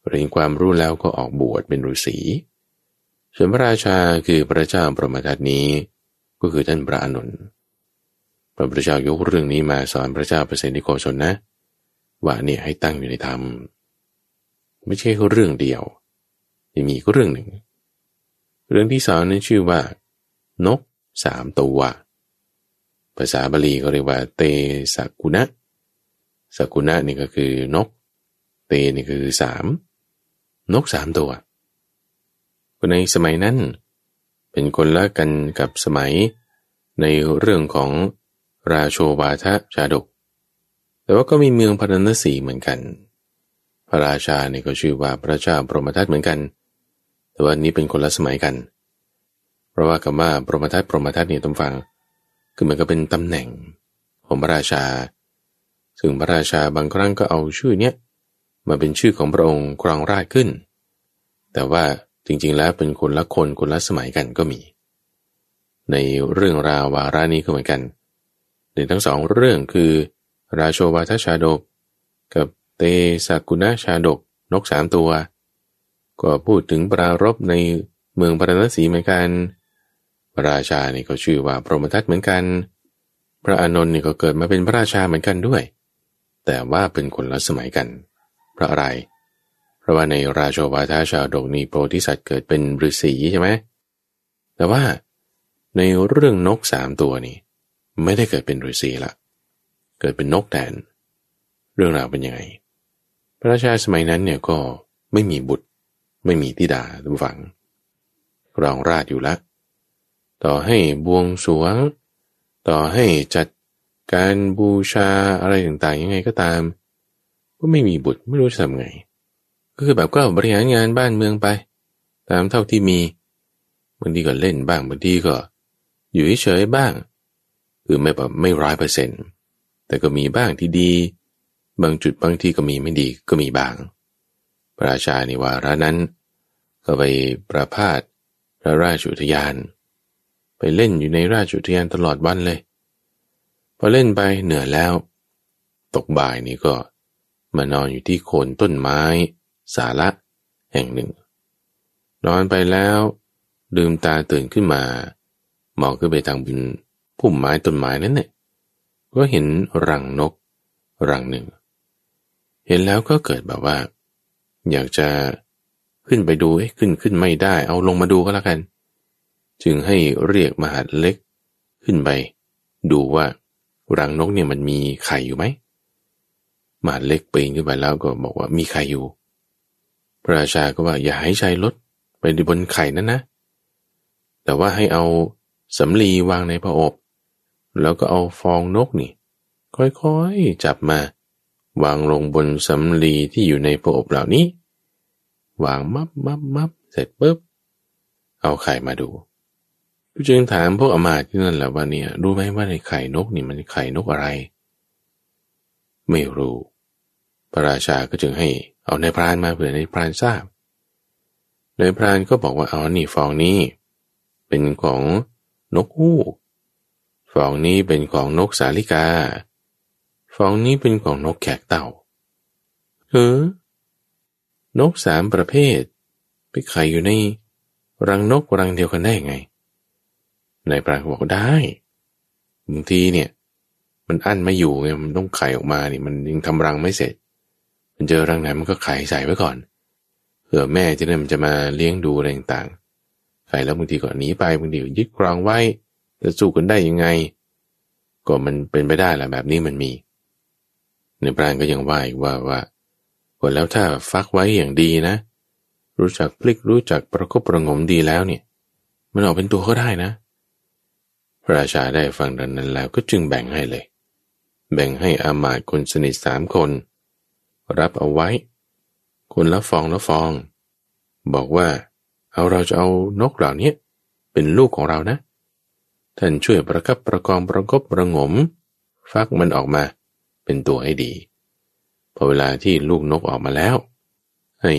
เรียนความรู้แล้วก็ออกบวชเป็นฤาษีส่วนพระราชาคือพระเจ้าปรมทัตนี้ ก็คือท่านพระอนุนพระพุทธเจ้ายกเรื่องนี้มาสอนพระเจ้าเปรตนิโกชนนะ ว่าเนี่ยให้ตั้งอยู่ในธรรม ไม่ใช่เรื่องเดียว ยังมีก็เรื่องหนึ่ง เรื่องที่สองนั้นชื่อว่า นกสามตัวภาษาบาลีเขาเรียกว่า เตสักุณะสักุณะนี่ก็คือนก เตนี่คือสามนกสามตัวในสมัยนั้น เป็นคนละกันกับสมัยในเรื่องของราโชวาทะชาดก แต่ว่าก็มีเมืองพารณสีเหมือนกัน พระราชาเนี่ยก็ชื่อว่าพระเจ้าปรมทัตเหมือนกัน แต่ว่านี้เป็นคนละสมัยกัน เพราะว่าคำว่าปรมทัตปรมทัตเนี่ยต้องฟัง คือมันก็เป็นตำแหน่งของพระราชา ซึ่งพระราชาบางครั้งก็เอาชื่อเนี้ยมาเป็นชื่อของพระองค์ครองราชขึ้น แต่ว่าจริงๆแล้วเป็นคนละคนคนละสมัยกันก็มี ในเรื่องราววารานี้ก็เหมือนกัน ในทั้งสองเรื่องคือ ราโชวาทชาดก กับเตสกุณชาดกนกสามตัว ก็พูดถึงปรารบในเมืองปรณสีเหมือนกัน พระราชานี่ก็ชื่อว่าพรหมทัตเหมือนกัน พระอานนท์นี่ก็เกิดมาเป็นพระราชาเหมือนกันด้วย แต่ว่าเป็นคนละสมัยกัน เพราะอะไร เพราะว่าในราชวาทาชาดกนี้โพธิสัตว์เกิดเป็นฤาษีใช่ไหมแต่ว่าในเรื่องนกสามตัวนี่ไม่ได้เกิดเป็นฤาษีละ เกิดเป็นนกแทนเรื่องราวเป็นยังไง พระราชาสมัยนั้นเนี่ยก็ไม่มีบุตร ไม่มีทิดาทุกฝังรองราชอยู่แล้วต่อให้บวงสวง ต่อให้จัดการบูชาอะไรต่างๆยังไงก็ตาม ก็ไม่มีบุตรไม่รู้จะทำไง ก็คือแบบก็บริหารงานบ้านเมืองไป ตามเท่าที่มีบางทีก็เล่นบ้างบางทีก็ อยู่เฉยๆบ้าง คือไม่แบบไม่ร้อยเปอร์เซ็นต์แต่ก็มีบ้างที่ดี บางจุดบางที่ก็มีไม่ดีก็มีบ้าง พระราชาในวาระนั้น ก็ไปประพาสพระราชุทยาน ไปเล่นอยู่ในราชุทยานตลอดวันเลย พอเล่นไปเหนื่อยแล้ว ตกบ่ายนี่ก็มานอนอยู่ที่โคนต้นไม้ สาระแห่งหนึ่ง นอนไปแล้วลืมตาตื่นขึ้นมามองขึ้นไปทางบนพุ่มไม้ต้นไม้นั้นเนี่ยก็เห็นรังนกรังหนึ่ง เห็นแล้วก็เกิดแบบว่า อยากจะขึ้นไปดูเอ๊ะขึ้นขึ้นไม่ได้ เอาลงมาดูก็แล้วกัน จึงให้เรียกมหาดเล็กขึ้นไป ดูว่ารังนกเนี่ยมันมีไข่อยู่ไหมมหาดเล็กปีนขึ้นไปแล้วก็บอกว่ามีไข่อยู่ พระราชาก็ว่าอย่าให้ชายลดไปบนไข่นั้นนะ แต่ว่าให้เอาสำลีวางในพระอบ แล้วก็เอาฟองนกนี่ ค่อยๆจับมา วางลงบนสำลีที่อยู่ในพระอบเหล่านี้ วางมับมับมับเสร็จปุ๊บ เอาไข่มาดูจึงถามพวกอมาที่นั่นแหละว่าเนี่ยรู้ไหมว่าในไข่นกนี่มันไข่นกอะไร ไม่รู้ พระราชาก็จึงให้เอาในพรานมาเผื่อในพรานทราบในพรานก็บอกว่าเอานี่ฟองนี้ เป็นของนกฮูก ฟองนี้เป็นของนกสาลิกา ฟองนี้เป็นของนกแขกเต่าเออนกสามประเภท ไปไข่อยู่ใน รังนกรังเดียวกันได้ไง นายปรางบอกได้บางทีเนี่ย มันอั้นไม่อยู่ไงมันต้องไข่ออกมาเนี่ยมันยังทำรังไม่เสร็จ มันเจอรังไหนมันก็ไข่ใส่ไว้ก่อนเผื่อแม่จะได้มันจะมาเลี้ยงดูอะไรต่างๆไข่แล้วบางทีก็หนีไปบางทีก็ยึดกรองไว้จะสู้กันได้ยังไง ก็มันเป็นไปได้แหละแบบนี้มันมี ในปรานก็ยังว่าอีกว่าว่าก็แล้วถ้าฟักไว้อย่างดีนะ รู้จักพลิกรู้จักประคบประงมดีแล้วเนี่ย มันออกเป็นตัวก็ได้นะพระราชาได้ฟังดังนั้นแล้วก็จึงแบ่งให้เลย แบ่งให้อามาตคนสนิทสามคน รับเอาไว้ คนละฟองละฟอง บอกว่า เอาเราจะเอานกเหล่านี้เป็นลูกของเรานะ ท่านช่วยประคับประคองประกบประงม ฟักมันออกมา เป็นตัวให้ดีพอเวลาที่ลูกนกออกมาแล้ว ให้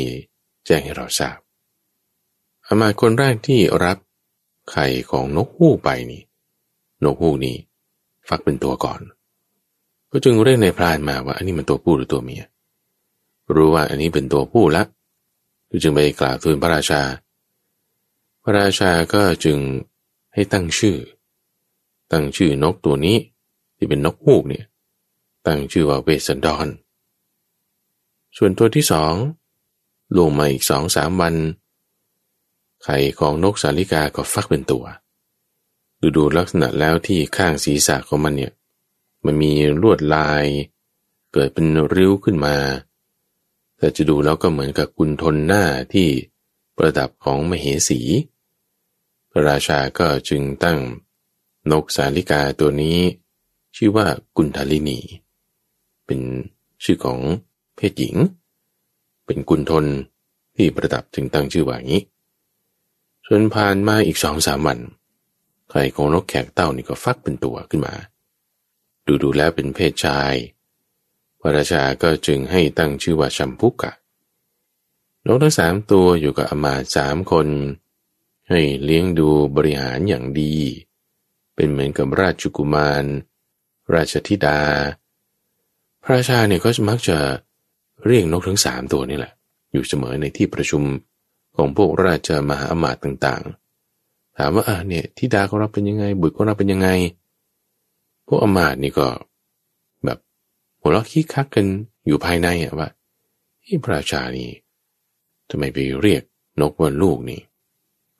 แจ้งให้เราทราบอามาคนแรกที่รับไข่ของนกฮูกไปนี่ นกฮูกนี่ฟักเป็นตัวก่อน ก็จึงเรียกในพรานมาว่า อันนี้มันตัวผู้หรือตัวเมีย รู้ว่าอันนี้เป็นตัวผู้ละจึงไปกล่าวทูลพระราชา พระราชาก็จึงให้ตั้งชื่อ ตั้งชื่อนกตัวนี้ที่เป็นนกฮูกเนี่ย ตั้งชื่อว่าเวสันดอนส่วนตัวที่สองลงมาอีกสองสามวัน ไข่ของนกสาลิกาก็ฟักเป็นตัว ดูดูลักษณะแล้วที่ข้างศีรษะของมันเนี่ย มันมีลวดลาย เกิดเป็นริ้วขึ้นมา แต่จะดูแล้วก็เหมือนกับกุนทนหน้าที่ประดับของมเหสี พระราชาก็จึงตั้งนกสาลิกาตัวนี้ ชื่อว่ากุณฑลินี เป็นชื่อของเพศหญิง เป็นกุณฑลที่ประดับถึงตั้งชื่อว่างี้ส่วนผ่านมาอีกสองสามวันไข่ของนกแขกเต้านี่ก็ฟักเป็นตัวขึ้นมา ดูดูแล้วเป็นเพศชาย พระราชาก็จึงให้ตั้งชื่อว่าชัมพุกะ นกทั้งสามตัวอยู่กับอมาสามคน ให้เลี้ยงดูบริหารอย่างดี เป็นเหมือนกับราชกุมาร ราชธิดา พระราชาเนี่ยก็มักจะเรียกนกทั้งสามตัวนี่แหละ อยู่เสมอในที่ประชุมของพวกราชมหาอมาตย์ต่างๆ ถามว่าอะเนี่ยธิดาของเราเป็นยังไง บุตรของเราเป็นยังไง พวกอมาตย์นี่ก็ แบบหัวเราะคิกคักกันอยู่ภายในอะว่าที่พระราชานี่ทำไมไปเรียกนกว่าลูกนี่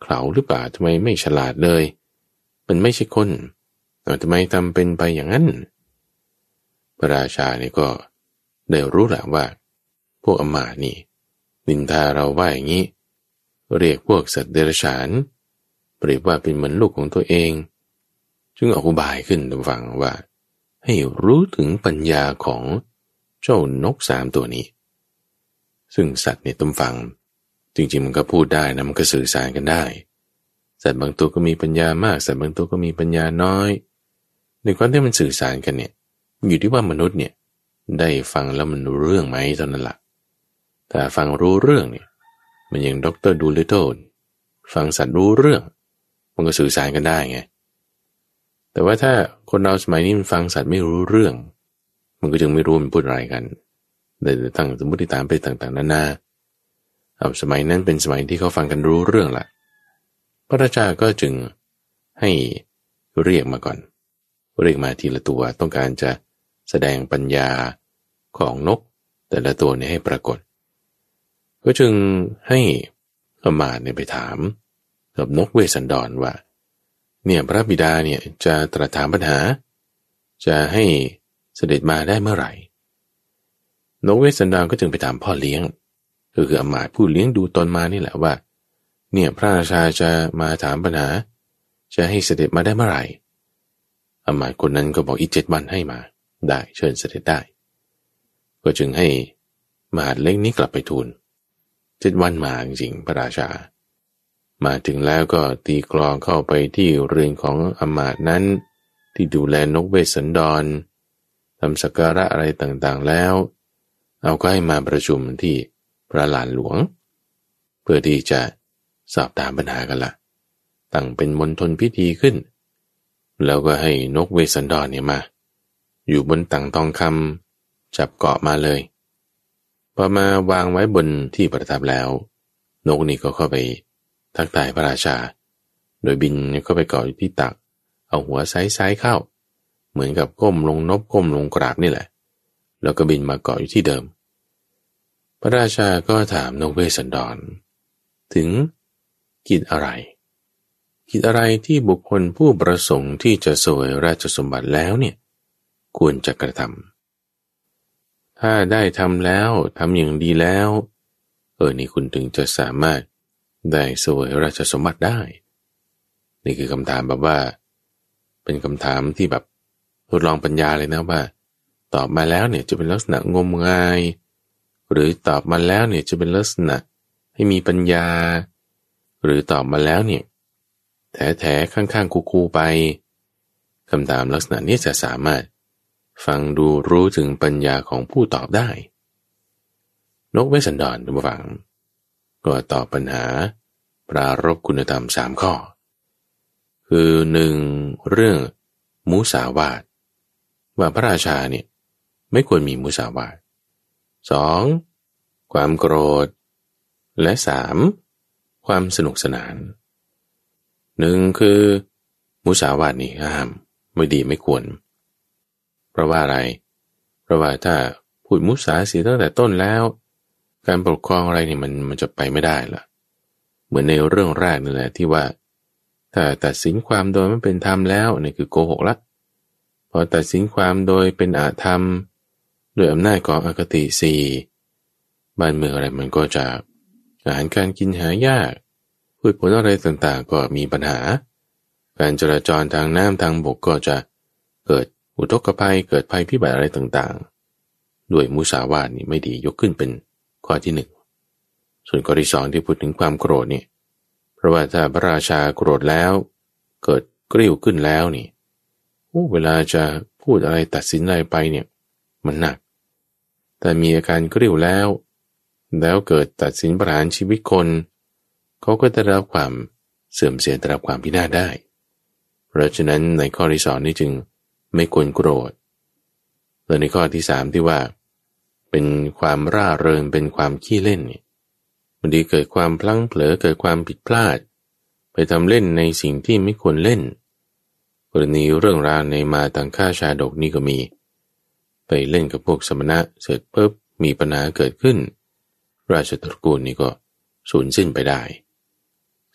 เขาหรือเปล่าทำไมไม่ฉลาดเลย มันไม่ใช่คนทำไมทำเป็นไปอย่างนั้น พระราชานี่ก็ได้รู้แหละว่า พวกอมานี่ นินทาเราว่าอย่างนี้ เรียกพวกสัตว์เดรัจฉานเปรียบว่าเป็นเหมือนลูกของตัวเอง จึงออกบายขึ้นตฟังว่า ให้รู้ถึงปัญญาของเจ้านกสามตัวนี้ ซึ่งสัตว์ในตำฟัง จริงๆมันก็พูดได้นะมันก็สื่อสารกันได้ สัตว์บางตัวก็มีปัญญามาก สัตว์บางตัวก็มีปัญญาน้อยในความที่มันสื่อสารกันเนี่ย อยู่ที่ว่ามนุษย์เนี่ยได้ฟังแล้วมันรู้เรื่องไหมเท่านั้นละ่ะแต่ฟังรู้เรื่องเนี่ยมันอย่างด็อกเตอร์ดูลิโตฟังสัตว์รู้เรื่อง มันก็สื่อสารกันได้ไง แต่ว่าถ้าคนเราสมัยนี้มันฟังสัตว์ไม่รู้เรื่อง มันก็จึงไม่รู้มันพูดอะไรกันแต่ตั้งสมมติฐานไปต่างๆนานาเอาสมัยนั้นเป็นสมัยที่เขาฟังกันรู้เรื่องล่ะ พระราชาก็จึงให้เรียกมาก่อน เรียกมาทีละตัวต้องการจะ แสดงปัญญาของนก แต่ละตัวนี้ให้ปรากฏ ก็จึงให้อมาตเนี่ยไปถามกับนกเวสันดรว่า เนี่ยพระบิดาเนี่ยจะตรัสถามปัญหา จะให้เสด็จมาได้เมื่อไหร่ นกเวสันดรก็จึงไปถามพ่อเลี้ยงก็คืออมาตผู้เลี้ยงดูตนมานี่แหละว่า เนี่ยพระราชาจะมาถามปัญหา จะให้เสด็จมาได้เมื่อไหร่อมาตคนนั้นก็บอกอีกเจ็ดวันให้มา ได้เชิญเสด็จได้ ก็จึงให้มหาเล็กนี้กลับไปทูลเจ็ดวันมาจริงพระราชา มาถึงแล้วก็ตีกลองเข้าไปที่เรือนของอมาตนั้น ที่ดูแลนกเวสสันดรทำสักการะอะไรต่างๆแล้ว เอาก็ให้มาประชุมที่พระลานหลวง เพื่อที่จะสอบถามปัญหากันละตั้งเป็นมณฑลพิธีขึ้น แล้วก็ให้นกเวสันดรเนี่ยมา อยู่บนตังทองคำจับเกาะมาเลยพอมาวางไว้บนที่ประทับแล้ว นกนี่ก็เข้าไปทักทายพระราชา โดยบินเข้าไปเกาะอยู่ที่ตัก เอาหัวไซส์ๆเข้า เหมือนกับก้มลงนบก้มลงกราบนี่แหละ แล้วก็บินมาเกาะอยู่ที่เดิม พระราชาก็ถามนกเวสันดร ถึงกิจอะไร กิจอะไรที่บุคคลผู้ประสงค์ที่จะสวยราชสมบัติแล้วเนี่ย ควรจะกระทำถ้าได้ทำแล้วทำอย่างดีแล้ว เออนี่คุณถึงจะสามารถได้สวยราชสมบัติได้ นี่คือคำถามแบบว่า เป็นคำถามที่แบบทดลองปัญญาเลยนะว่า ตอบมาแล้วเนี่ยจะเป็นลักษณะงมงาย หรือตอบมาแล้วเนี่ยจะเป็นลักษณะให้มีปัญญา หรือตอบมาแล้วเนี่ยแถแถข้างๆ คูๆไปคำถามลักษณะนี้จะสามารถ ฟังดูรู้ถึงปัญญาของผู้ตอบได้ นกเวสันดรทุกฝัง ก็ตอบปัญหา ปรารบคุณธรรมสามข้อ คือหนึ่งเรื่องมุสาวาทว่าพระราชาเนี่ยไม่ควรมีมุสาวาทสองความโกรธ และสามความสนุกสนานหนึ่งคือ มุสาวาทนี่ห้าม ไม่ดีไม่ควร ราะว่าอะไร เพราะว่าถ้าพูดมุสาเสียตั้งแต่ต้นแล้ว การปกครองอะไรนี่มันมันจะไปไม่ได้ละเหมือนในเรื่องแรกนั่นแหละที่ว่า ถ้าตัดสินความโดยไม่เป็นธรรมแล้วนี่คือโกหกละ พอตัดสินความโดยเป็นอาธรรมด้วยอำนาจของอคติสีบ้านเมืองอะไรมันก็จะอาหารการกินหายากพืชผลอะไรต่างๆ ก็มีปัญหา การจราจรทางน้ำทางบกก็จะเกิด อุทกภัยเกิดภัยพิบัติอะไรต่างๆ ด้วยมุสาวาทนี่ไม่ดียกขึ้นเป็นข้อที่หนึ่งส่วนข้อที่สองที่พูดถึงความโกรธนี่เพราะว่าถ้าพระราชาโกรธแล้ว เกิดกริ้วขึ้นแล้วนี่เวลาจะพูดอะไรตัดสินอะไรไปเนี่ย มันหนัก แต่มีอาการกริ้วแล้ว แล้วเกิดตัดสินประหารชีวิตคน เขาก็จะรับความเสื่อมเสียได้รับความพินาศได้ เพราะฉะนั้นในข้อที่สองนี่จึง ไม่ควรโกรธ แลวในข้อที่สามที่ว่า เป็นความร่าเริงเป็นความขี้เล่นเนี่ยมันดีเกิดความพลั้งเผลอเกิดความผิดพลาด ไปทำเล่นในสิ่งที่ไม่ควรเล่น กรณีเรื่องราวในมาตังค่าชาดกนี่ก็มี ไปเล่นกับพวกสมณะเสร็จปุ๊บมีปัญหาเกิดขึ้น ราชตระกูลนี่ก็สูญสิ้นไปได้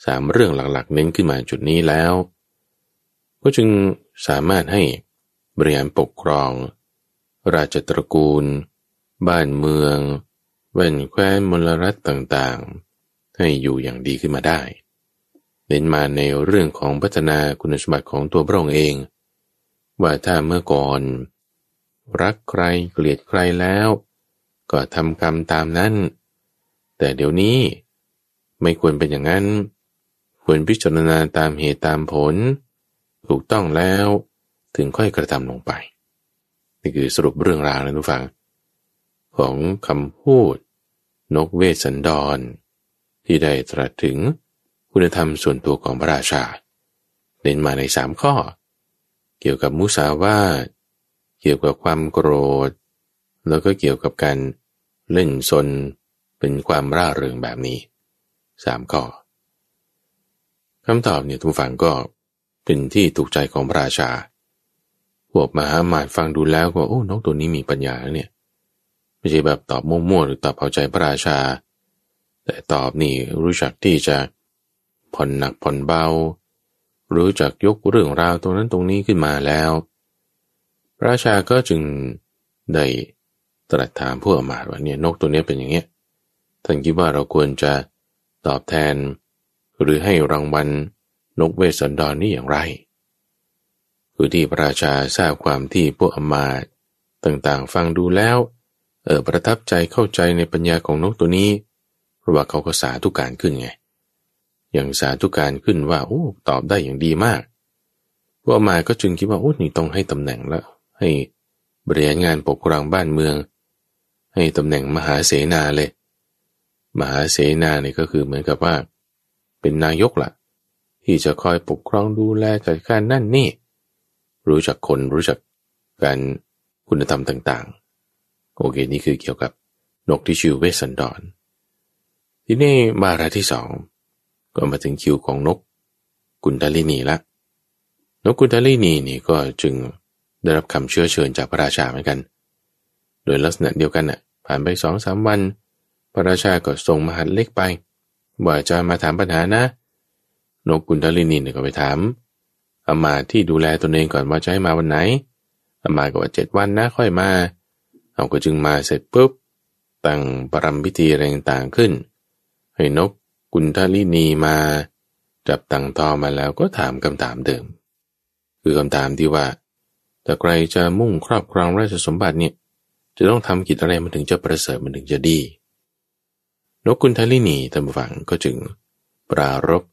สามเรื่องหลักๆ เน้นขึ้นมาจุดนี้แล้ว ก็จึงสามารถให้ บริหารปกครอง ราชตระกูล บ้านเมือง แว่นแคว้นมลรัฐต่างๆ ให้อยู่อย่างดีขึ้นมาได้ เน้นมาในเรื่องของพัฒนาคุณสมบัติของตัวพระองค์เอง ว่าถ้าเมื่อก่อน รักใครเกลียดใครแล้ว ก็ทำกรรมตามนั้น แต่เดี๋ยวนี้ไม่ควรเป็นอย่างนั้น ควรพิจารณาตามเหตุตามผล ถูกต้องแล้ว ถึงค่อยกระทำลงไป นี่คือสรุปเรื่องราวนะทุกฝัง ของคำพูด นกเวสสันดร ที่ได้ตรัสถึงคุณธรรมส่วนตัวของพระราชา เน้นมาในสามข้อ เกี่ยวกับมุสาวาทเกี่ยวกับความโกรธ แล้วก็เกี่ยวกับการเล่นซนเป็นความร่าเริงแบบนี้สามข้อคำตอบเนี่ยทุกฝั่งก็เป็นที่ถูกใจของพระราชา พวกมหาหมาดฟังดูแล้วก็โอ้นกตัวนี้มีปัญญาเนี่ย ไม่ใช่แบบตอบมั่วๆหรือตอบเอาใจพระราชา แต่ตอบนี่รู้จักที่จะผ่อนหนักผ่อนเบา รู้จักยกเรื่องราวตรงนั้นตรงนี้ขึ้นมาแล้ว พระราชาก็จึงได้ตรัสถามผู้อมาตว่าเนี่ยนกตัวนี้เป็นอย่างเงี้ยท่านคิดว่าเราควรจะตอบแทน หรือให้รางวัลนกเวสสันดรนนี่อย่างไร คือที่พระราชาทราบความที่พวกอมาตต่างๆ ฟังดูแล้ว เออประทับใจเข้าใจในปัญญาของนกตัวนี้ เพราะว่าเขาก็สาธุการขึ้นไง อย่างสาธุการขึ้นว่าโอ้ตอบได้อย่างดีมาก พวกอมาก็จึงคิดว่าโอ้นี่ต้องให้ตำแหน่งแล้ว ให้บริหารงานปกครองบ้านเมือง ให้ตำแหน่งมหาเสนาเลย มหาเสนาเนี่ยก็คือเหมือนกับว่า เป็นนายกละ่ะ ที่จะคอยปกครองดูแลจัดการนั่นนี่ รู้จักคนรู้จักการคุณธรรมต่างๆ โอเค นี่คือเกี่ยวกับนกที่ชื่อเวสันดอนทีนี้มาราที่สองก็มาถึงคิวของนกกุนทลินีละนกกุนทลินีนี่ก็จึงได้รับคำเชื้อเชิญจากพระราชาเหมือนกัน โดยลักษณะเดียวกันน่ะผ่านไปสองสามวัน พระราชาก็ส่งมหัดเล็กไปว่าจะมาถามปัญหานะ นกกุนทลินีเนี่ยก็ไปถาม อามาที่ดูแลตนเองก่อนว่าจะให้มาวันไหนอามาก็ว่าเจ็ดวันนะค่อยมาเอาก็จึงมาเสร็จปุ๊บตั้งปรำพิธีอะไรต่างขึ้น ให้นกกุนทลินีมา จับตังทอมาแล้วก็ถามคำถามเดิม คือคำถามที่ว่าแต่ใครจะมุ่งครอบครองราชสมบัติเนี่ยจะต้องทำกิจอะไรมันถึงจะประเสริฐมันถึงจะดี นกกุนทลินีตามฝังก็จึงปรารบ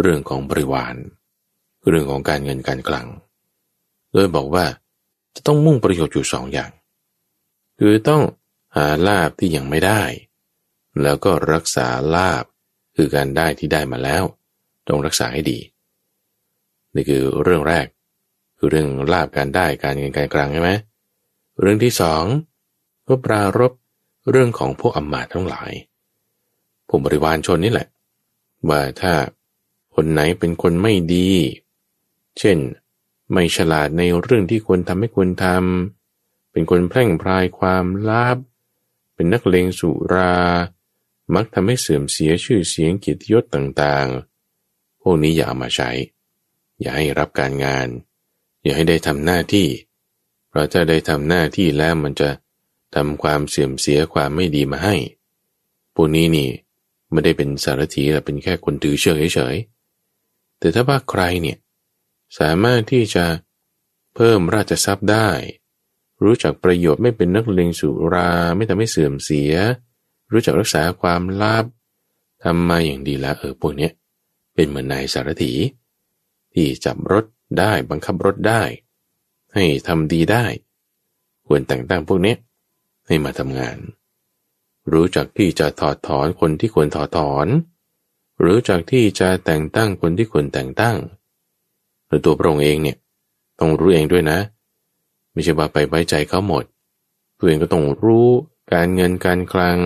เรื่องของบริวาร เรื่องของการเงินการคลัง โดยบอกว่าจะต้องมุ่งประโยชน์อยู่สองอย่าง คือต้องหาลาบที่ยังไม่ได้ แล้วก็รักษาลาบคือการได้ที่ได้มาแล้ว ต้องรักษาให้ดี นี่คือเรื่องแรก คือเรื่องลาบการได้การเงินการคลังใช่ไหมเรื่องที่สองก็ปรารบเรื่องของพวกอำมาตย์ทั้งหลายผมบริวารชนนี่แหละว่าถ้าคนไหนเป็นคนไม่ดี เช่น ไม่ฉลาดในเรื่องที่ควรทำไม่ควรทำเป็นคนแพร่งพรายความลาบ เป็นนักเลงสุรา มักทำให้เสื่อมเสียชื่อเสียงเกียรติยศต่างๆ พวกนี้อย่าเอามาใช้ อย่าให้รับการงาน อย่าให้ได้ทำหน้าที่ เพราะถ้าได้ทำหน้าที่แล้วมันจะทำความเสื่อมเสียความไม่ดีมาให้ พวกนี้นี่ไม่ได้เป็นสารถีแต่เป็นแค่คนถือเชื่อเฉยๆแต่ถ้าว่าใครเนี่ย สามารถที่จะเพิ่มราชทรัพย์ได้ รู้จักประโยชน์ไม่เป็นนักเลงสุราไม่ทำให้เสื่อมเสีย รู้จักรักษาความลับทำมาอย่างดีแล้วเออพวกเนี้ยเป็นเหมือนนายสารถี ที่จับรถได้บังคับรถได้ ให้ทำดีได้ ควรแต่งตั้งพวกนี้ให้มาทำงาน รู้จักที่จะถอดถอนคนที่ควรถอดถอน รู้จักที่จะแต่งตั้งคนที่ควรแต่งตั้ง หรือตัวพระองค์เองเนี่ยต้องรู้เองด้วยนะ ไม่ใช่ว่าไปไว้ใจเขาหมด ตัวเองก็ต้องรู้การเงินการคลัง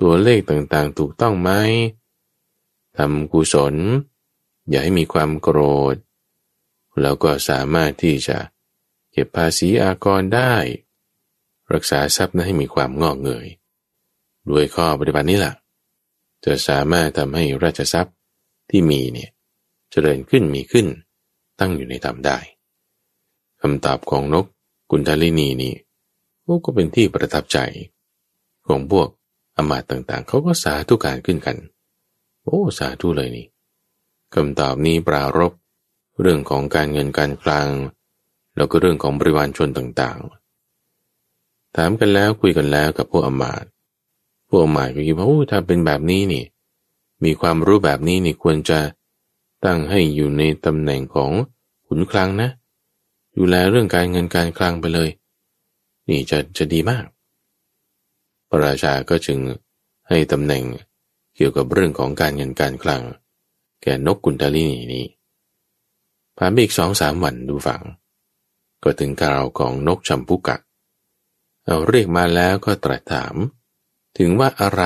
ตัวเลขต่างๆ ถูกต้องไหมทำกุศล อย่าให้มีความโกรธ แล้วก็สามารถที่จะเก็บภาษีอากรได้ รักษาทรัพย์นั้นให้มีความงอกเงย ด้วยข้อปฏิบัตินี้แหละจะสามารถทำให้ราชทรัพย์ที่มีเนี่ยเจริญขึ้นมีขึ้น ตั้งอยู่ในธรรมได้คำตอบของนกกุนทลินีนี่ก็เป็นที่ประทับใจของพวกอมาตต่างๆ เขาก็สาธุการขึ้นกัน โอ้ สาธุเลยนี่คำตอบนี้ปรารบเรื่องของการเงินการคลังแล้วก็เรื่องของบริวารชนต่างๆ ถามกันแล้วคุยกันแล้วกับพวกอมาตพวกอมาตก็คิดว่าโอ้ถ้าเป็นแบบนี้นี่ มีความรู้แบบนี้นี่ควรจะ ตั้งให้อยู่ในตำแหน่งของขุนคลังนะ ดูแลเรื่องการเงินการคลังไปเลย นี่จะจะดีมาก พระราชาก็จึงให้ตำแหน่งเกี่ยวกับเรื่องของการเงินการคลัง แก่นกกุนทาลีนีนี้ผ่านไปอีกสองสามวันดูฝัง ก็ถึงคราวของนกชัมพุกะเอาเรียกมาแล้วก็ตรัสถาม ถึงว่าอะไร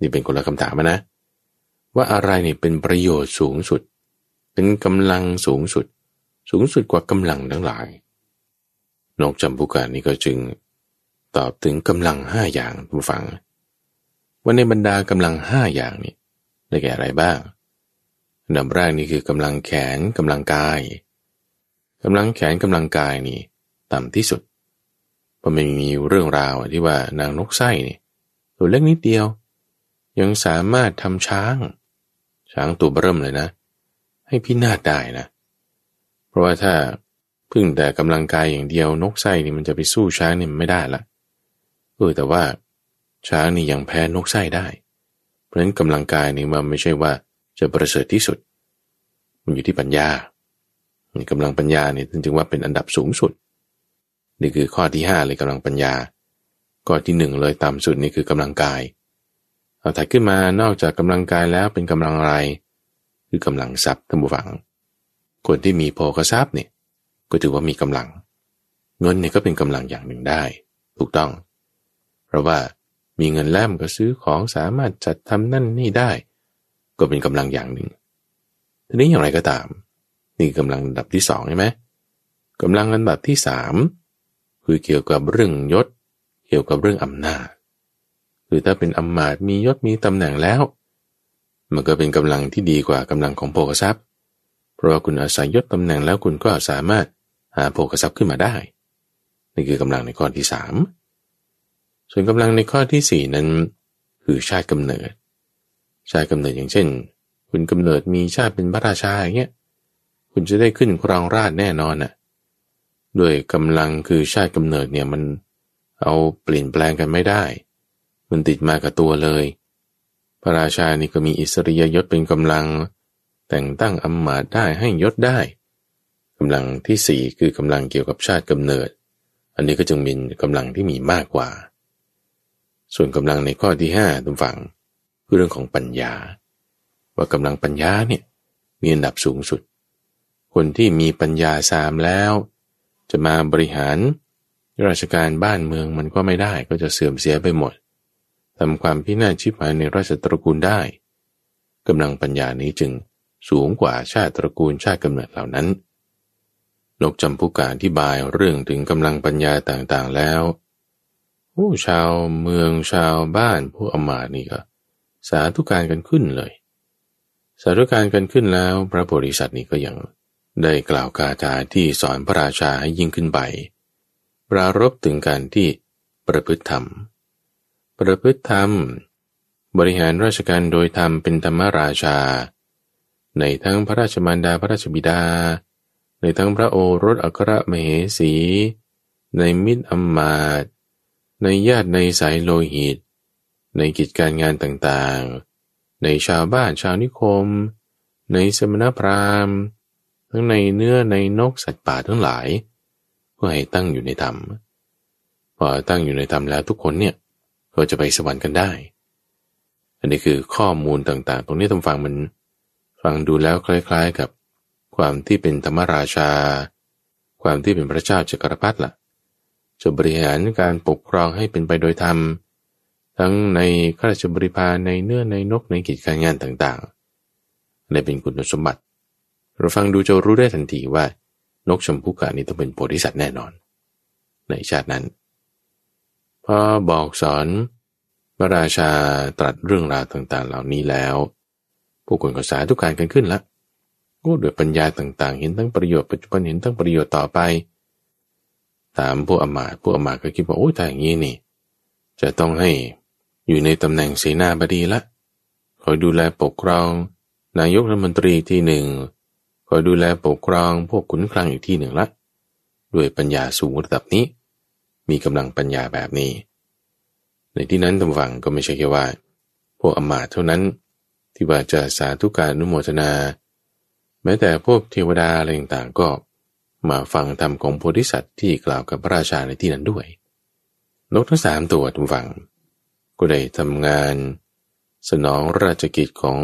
นี่เป็นคนละคำถามนะ ว่าอะไรเนี่ยเป็นประโยชน์สูงสุด เป็นกำลังสูงสุด สูงสุดกว่ากำลังทั้งหลาย นกจำพุกานี่ก็จึง ตอบถึงกำลังห้าอย่างผู้ฟัง ว่าในบรรดากำลังห้าอย่างนี้ได้แก่อะไรบ้างอันดับแรกนี่คือกำลังแขนกำลังกายกำลังแขนกำลังกายนี่ต่ำที่สุดเพราะมันมีเรื่องราวที่ว่านางนกไส้นี่ตัวเล็กนิดเดียว ยังสามารถทำช้าง ช้างตัวเริ่มเลยนะ ให้พินาศได้นะ เพราะว่าถ้าพึ่งแต่กำลังกายอย่างเดียวนกไส้นี่มันจะไปสู้ช้างนี่มันไม่ได้ละเออแต่ว่าช้างนี่ยังแพ้นกไส้ได้ เพราะฉะนั้นกำลังกายนี่มันไม่ใช่ว่าจะประเสริฐที่สุด มันอยู่ที่ปัญญานี่กำลังปัญญาเนี่ยจึงว่าเป็นอันดับสูงสุด นี่คือข้อที่ห้าเลยกำลังปัญญา ข้อที่หนึ่งเลยต่ำสุดนี่คือกำลังกาย เอาถัดขึ้นมานอกจากกำลังกายแล้วเป็นกำลังอะไร คือกำลังทรัพย์ท่านผู้ฟัง คนที่มีโภคทรัพย์เนี่ยก็ถือว่ามีกำลัง เงินเนี่ยก็เป็นกำลังอย่างหนึ่งได้ ถูกต้อง เพราะว่ามีเงินแล้วมันก็ซื้อของสามารถจัดทำนั่นนี่ได้ ก็เป็นกำลังอย่างหนึ่งทีนี้อย่างไรก็ตาม นี่กำลังระดับที่สองใช่ไหมกำลังระดับที่สามคือเกี่ยวกับเรื่องยศ เกี่ยวกับเรื่องอำนาจ คือถ้าเป็นอำมาตย์มียศมีตำแหน่งแล้ว มันก็เป็นกำลังที่ดีกว่ากำลังของโภคทรัพย์ เพราะว่าคุณอาศัยยศตำแหน่งแล้วคุณก็สามารถหาโภคทรัพย์ขึ้นมาได้ นี่คือกำลังในข้อที่สามส่วนกำลังในข้อที่สี่นั้น คือชาติกำเนิด ชาติกำเนิดอย่างเช่น คุณกำเนิดมีชาติเป็นพระราชาอย่างเงี้ยคุณจะได้ขึ้นครองราชแน่นอนน่ะด้วยกำลังคือชาติกำเนิดเนี่ยมันเอาเปลี่ยนแปลงกันไม่ได้ มันติดมากับตัวเลย พระราชานี่ก็มีอิสริยยศเป็นกำลัง แต่งตั้งอำมาตย์ได้ให้ยศได้กำลังที่สี่คือกำลังเกี่ยวกับชาติกำเนิด อันนี้ก็จึงมีกำลังที่มีมากกว่า ส่วนกำลังในข้อที่ห้าทุกฝั่งคือเรื่องของปัญญา ว่ากำลังปัญญาเนี่ยมีอันดับสูงสุด คนที่มีปัญญาสามแล้ว จะมาบริหาร ราชการบ้านเมืองมันก็ไม่ได้ก็จะเสื่อมเสียไปหมดำความพินาศชิบหายในราชตระกูลได้กำลังปัญญานี้จึงสูงกว่าชาติตระกูลชาติกำเนิดเหล่านั้น นกจำพุกาอธิบายเรื่องถึงกำลังปัญญาต่างๆแล้วผู้ชาวเมืองชาวบ้านผู้อมาตนี่ก็ สาธุการกันขึ้นเลย สาธุการกันขึ้นแล้ว พระโพธิสัตว์นี่ก็ยังได้กล่าวคาถาที่สอนพระราชาให้ยิ่งขึ้นไปปรารบถึงการที่ประพฤติธรรม ประพฤติธรรม บริหารราชการโดยธรรมเป็นธรรมราชา ในทั้งพระราชมารดาพระราชบิดา ในทั้งพระโอรสอัครมเหสี ในมิตรอมมาตในญาติในสายโลหิต ในกิจการงานต่างๆ ในชาวบ้านชาวนิคม ในสมณพราหมณ์ ทั้งในเนื้อในนกสัตว์ป่าทั้งหลายก็ให้ตั้งอยู่ในธรรมพอตั้งอยู่ในธรรมแล้วทุกคนเนี่ย ก็จะไปสวรรค์กันได้ อันนี้คือข้อมูลต่างๆ ตรงนี้ทำฟังมัน ฟังดูแล้วคล้าย ๆกับ ความที่เป็นธรรมราชา ความที่เป็นพระเจ้าจักรพรรดิละ่ะ จะบริหารการปกครองให้เป็นไปโดยธรรม ทั้งในข้าราชบริพารในเนื้อในนกในกิจการงานต่างๆในเป็นคุณสมบัติ เราฟังดูจะรู้ได้ทันทีว่านกชมพูกานี้ต้องเป็นโพธิสัตว์แน่นอน ในชาตินั้น พอบอกสอนพระราชาตรัสเรื่องราวต่างๆ เหล่านี้แล้ว ผู้คนก็สาธุการกันขึ้นละก็ด้วยปัญญาต่างๆ เห็นทั้งประโยชน์ปัจจุบันเห็นทั้งประโยชน์ต่อไปถามพวกอมาตพวกอมาตก็คิดว่าโอ้ถ้าอย่างนี้นี่ จะต้องให้อยู่ในตำแหน่งเสนาบดีละคอยดูแลปกครอง นายกรัฐมนตรีที่หนึ่งคอยดูแลปกครองพวกขุนคลังอีกที่หนึ่งละ ด้วยปัญญาสูงระดับนี้ มีกำลังปัญญาแบบนี้ ในที่นั้นตำฝังก็ไม่ใช่แค่ว่า พวกอมาตเท่านั้นที่ว่าจะสาธุการนุโมทนา แม้แต่พวกเทวดาอะไรต่างๆก็มาฟังธรรมของโพธิสัตว์ที่กล่าวกับพระราชาในที่นั้นด้วย นกทั้งสามตัวทุกฝัง ก็ได้ทำงาน สนองราชกิจของ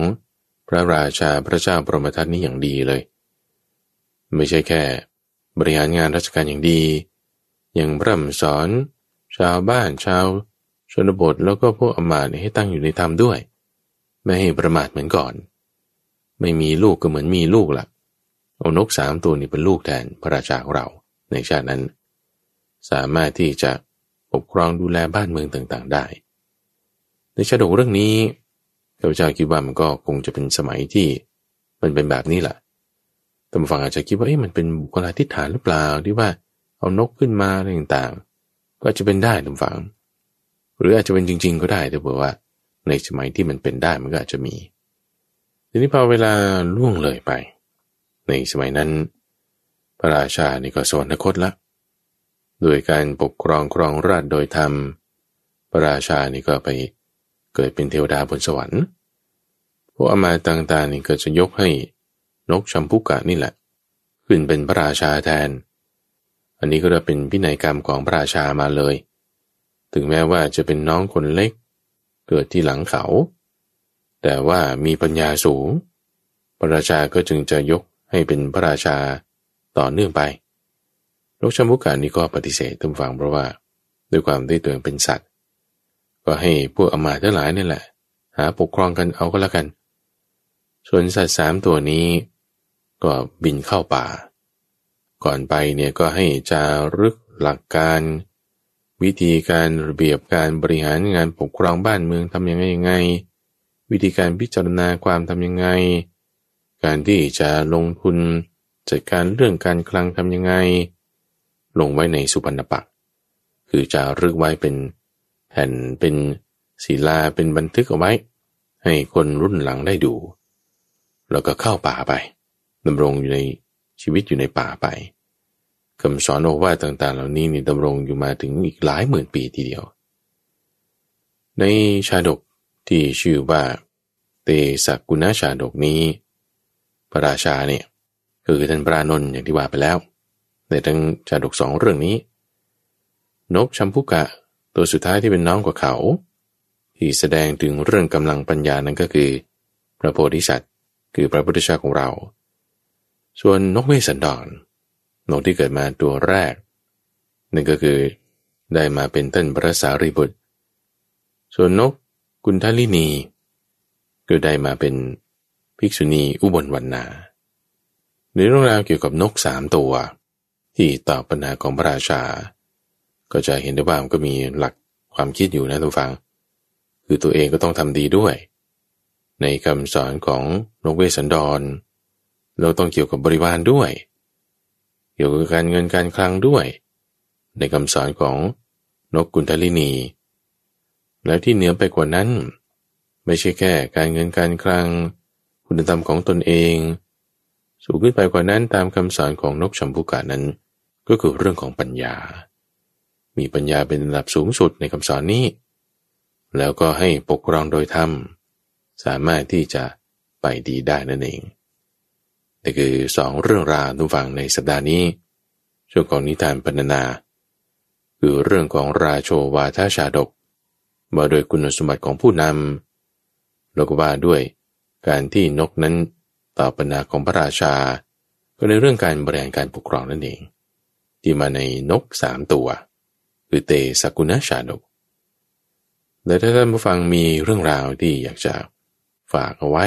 พระราชาพระเจ้าปรมทัตนี้อย่างดีเลย ไม่ใช่แค่ บริหารงานราชการอย่างดี ย่างพร่ำสอน ชาวบ้านชาว ชนบทแล้วก็พวกอมาตให้ตั้งอยู่ในธรรมด้วย ไม่ให้ประมาทเหมือนก่อน ไม่มีลูกก็เหมือนมีลูกละ่ะเอานกสามตัวนี้เป็นลูกแทนพระราชาของเราในชาตินั้น สามารถที่จะปกครองดูแลบ้านเมืองต่างๆได้ ในชาดกเรื่องนี้ข้าพเจ้าคิดว่ามันก็คงจะเป็นสมัยที่มันเป็นแบบนี้แหละแต่ฟังอาจจะคิดว่าเอ๊ะมันเป็นบุคลาธิฐานหรือเปล่าที่ว่า เอานกขึ้นมาอะไรต่างๆ ก็จะเป็นได้ทุกฝัง หรืออาจจะเป็นจริง ๆ ก็ได้แต่บอกว่า ในสมัยที่มันเป็นได้มันก็อาจจะมี ทีนี้พอเวลาล่วงเลยไป ในสมัยนั้น พระราชานี่ก็สวรรคตละโดยการปกครองครองราชโดยธรรม พระราชานี่ก็ไปเกิดเป็นเทวดาบนสวรรค์ พวกอมาต่างๆนี่ก็จะยกให้นกชัมพุกะนี่แหละ ขึ้นเป็นพระราชาแทน อันนี้ก็จะเป็นพินัยกรรมของพระราชามาเลย ถึงแม้ว่าจะเป็นน้องคนเล็ก เกิดที่หลังเขา แต่ว่ามีปัญญาสูง พระราชาก็จึงจะยกให้เป็นพระราชาต่อเนื่องไปโลกชมุกานี้ก็ปฏิเสธตุ้มฟังเพราะว่า ด้วยความที่ตัวเองเป็นสัตว์ ก็ให้พวกอมาทั้งหลายนี่แหละ หาปกครองกันเอาก็แล้วกัน ส่วนสัตว์สามตัวนี้ ก็บินเข้าป่า ก่อนไปเนี่ยก็ให้จารึกหลักการ วิธีการระเบียบการบริหารงานปกครองบ้านเมืองทำยังไงยังไง วิธีการพิจารณาความทำยังไง การที่จะลงทุนจัดการเรื่องการคลังทำยังไง ลงไว้ในสุพรรณปักคือจะรึกไว้เป็นแผ่นเป็นศิลาเป็นบันทึกเอาไว้ ให้คนรุ่นหลังได้ดู แล้วก็เข้าป่าไปดำรงอยู่ใน ชีวิตอยู่ในป่าไปคำสอนโอวาทต่างๆ เหล่านี้นี่ดำรงอยู่มาถึงอีกหลายหมื่นปีทีเดียว ในชาดกที่ชื่อว่า เตสกกุณาชาดกนี้ พระราชาเนี่ยคือท่านพระนนท์อย่างที่ว่าไปแล้ว ในทั้งชาดกสองเรื่องนี้นกชัมพุกะตัวสุดท้ายที่เป็นน้องกว่าเขา ที่แสดงถึงเรื่องกำลังปัญญานั้นก็คือ พระโพธิสัตว์ คือพระพุทธเจ้าของเรา ส่วนนกเวสันดรนกที่เกิดมาตัวแรกนั่นก็คือได้มาเป็นต้นพระสารีบุตร ส่วนนกกุณทลินี ก็ได้มาเป็นภิกษุณีอุบลวรรณาในเรื่องราวเกี่ยวกับนกสามตัว ที่ตอบปัญหาของพระราชา ก็จะเห็นได้ว่ามันก็มีหลักความคิดอยู่นะทุกฟัง คือตัวเองก็ต้องทำดีด้วย ในคำสอนของนกเวสันดร เราต้องเกี่ยวกับบริวารด้วย เกี่ยวกับการเงินการคลังด้วย ในคำสอนของนกกุลทลินี แล้วที่เหนือไปกว่านั้น ไม่ใช่แค่การเงินการคลัง คุณธรรมของตนเอง สูงขึ้นไปกว่านั้นตามคำสอนของนกชมพูกานั้น ก็คือเรื่องของปัญญา มีปัญญาเป็นระดับสูงสุดในคำสอนนี้ แล้วก็ให้ปกครองโดยธรรม สามารถที่จะไปดีได้นั่นเอง นี่คือสองเรื่องราวทุกฝั่งในสัปดาห์นี้ ช่วงของนิทานปรรณนา คือเรื่องของราโชวาทชาดกมาโดยคุณสมบัติของผู้นำแล้วก็ว่าด้วยการที่นกนั้นตอบปัญหาของพระราชา ก็ในเรื่องการบริหารการปกครองนั่นเอง ที่มาในนกสามตัว คือเตสกุณชาดกแต่ถ้าท่านผู้ฟังมีเรื่องราวที่อยากจะฝากเอาไว้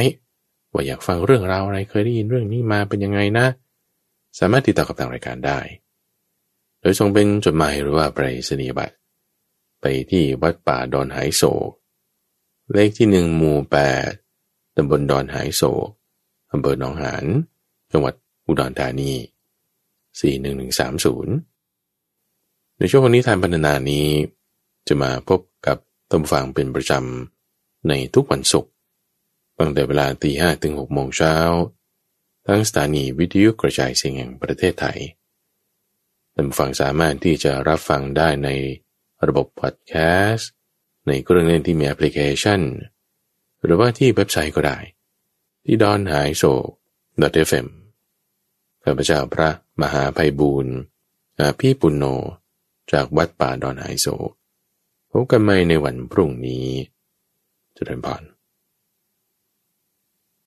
ว่าอยากฟังเรื่องราวอะไรเคยได้ยินเรื่องนี้มาเป็นยังไงนะ สามารถติดต่อกับทางรายการได้ โดยส่งเป็นจดหมายหรือว่าไปรษณียบัตรไปที่วัดป่าดอนหายโศก เลขที่หนึ่งหมู่แปดตำบลดอนหายโศกอำเภอหนองหานจังหวัดอุดรธานี 41130 ในช่วงวันนี้ทานพันนานี้ จะมาพบกับตำฟังเป็นประจำในทุกวันศุกร์ ตั้งแต่เวลาตีห้ถึงหกโมงเช้า ทั้งสถานีวิทยุกระจายเสียงแห่งประเทศไทยท่านฟังสามารถที่จะรับฟังได้ในระบบพอดแคสต์ในเครื่องเล่นที่มีแอปพลิเคชัน หรือว่าที่เว็บไซต์ก็ได้ ที่ดอนหายโศก .fm ข้าพเจ้าพระมหาภัยบูรณ์พี่ปุณโญจากวัดป่าดอนหายโศกพบกันใหม่ในวันพรุ่งนี้เจริญพร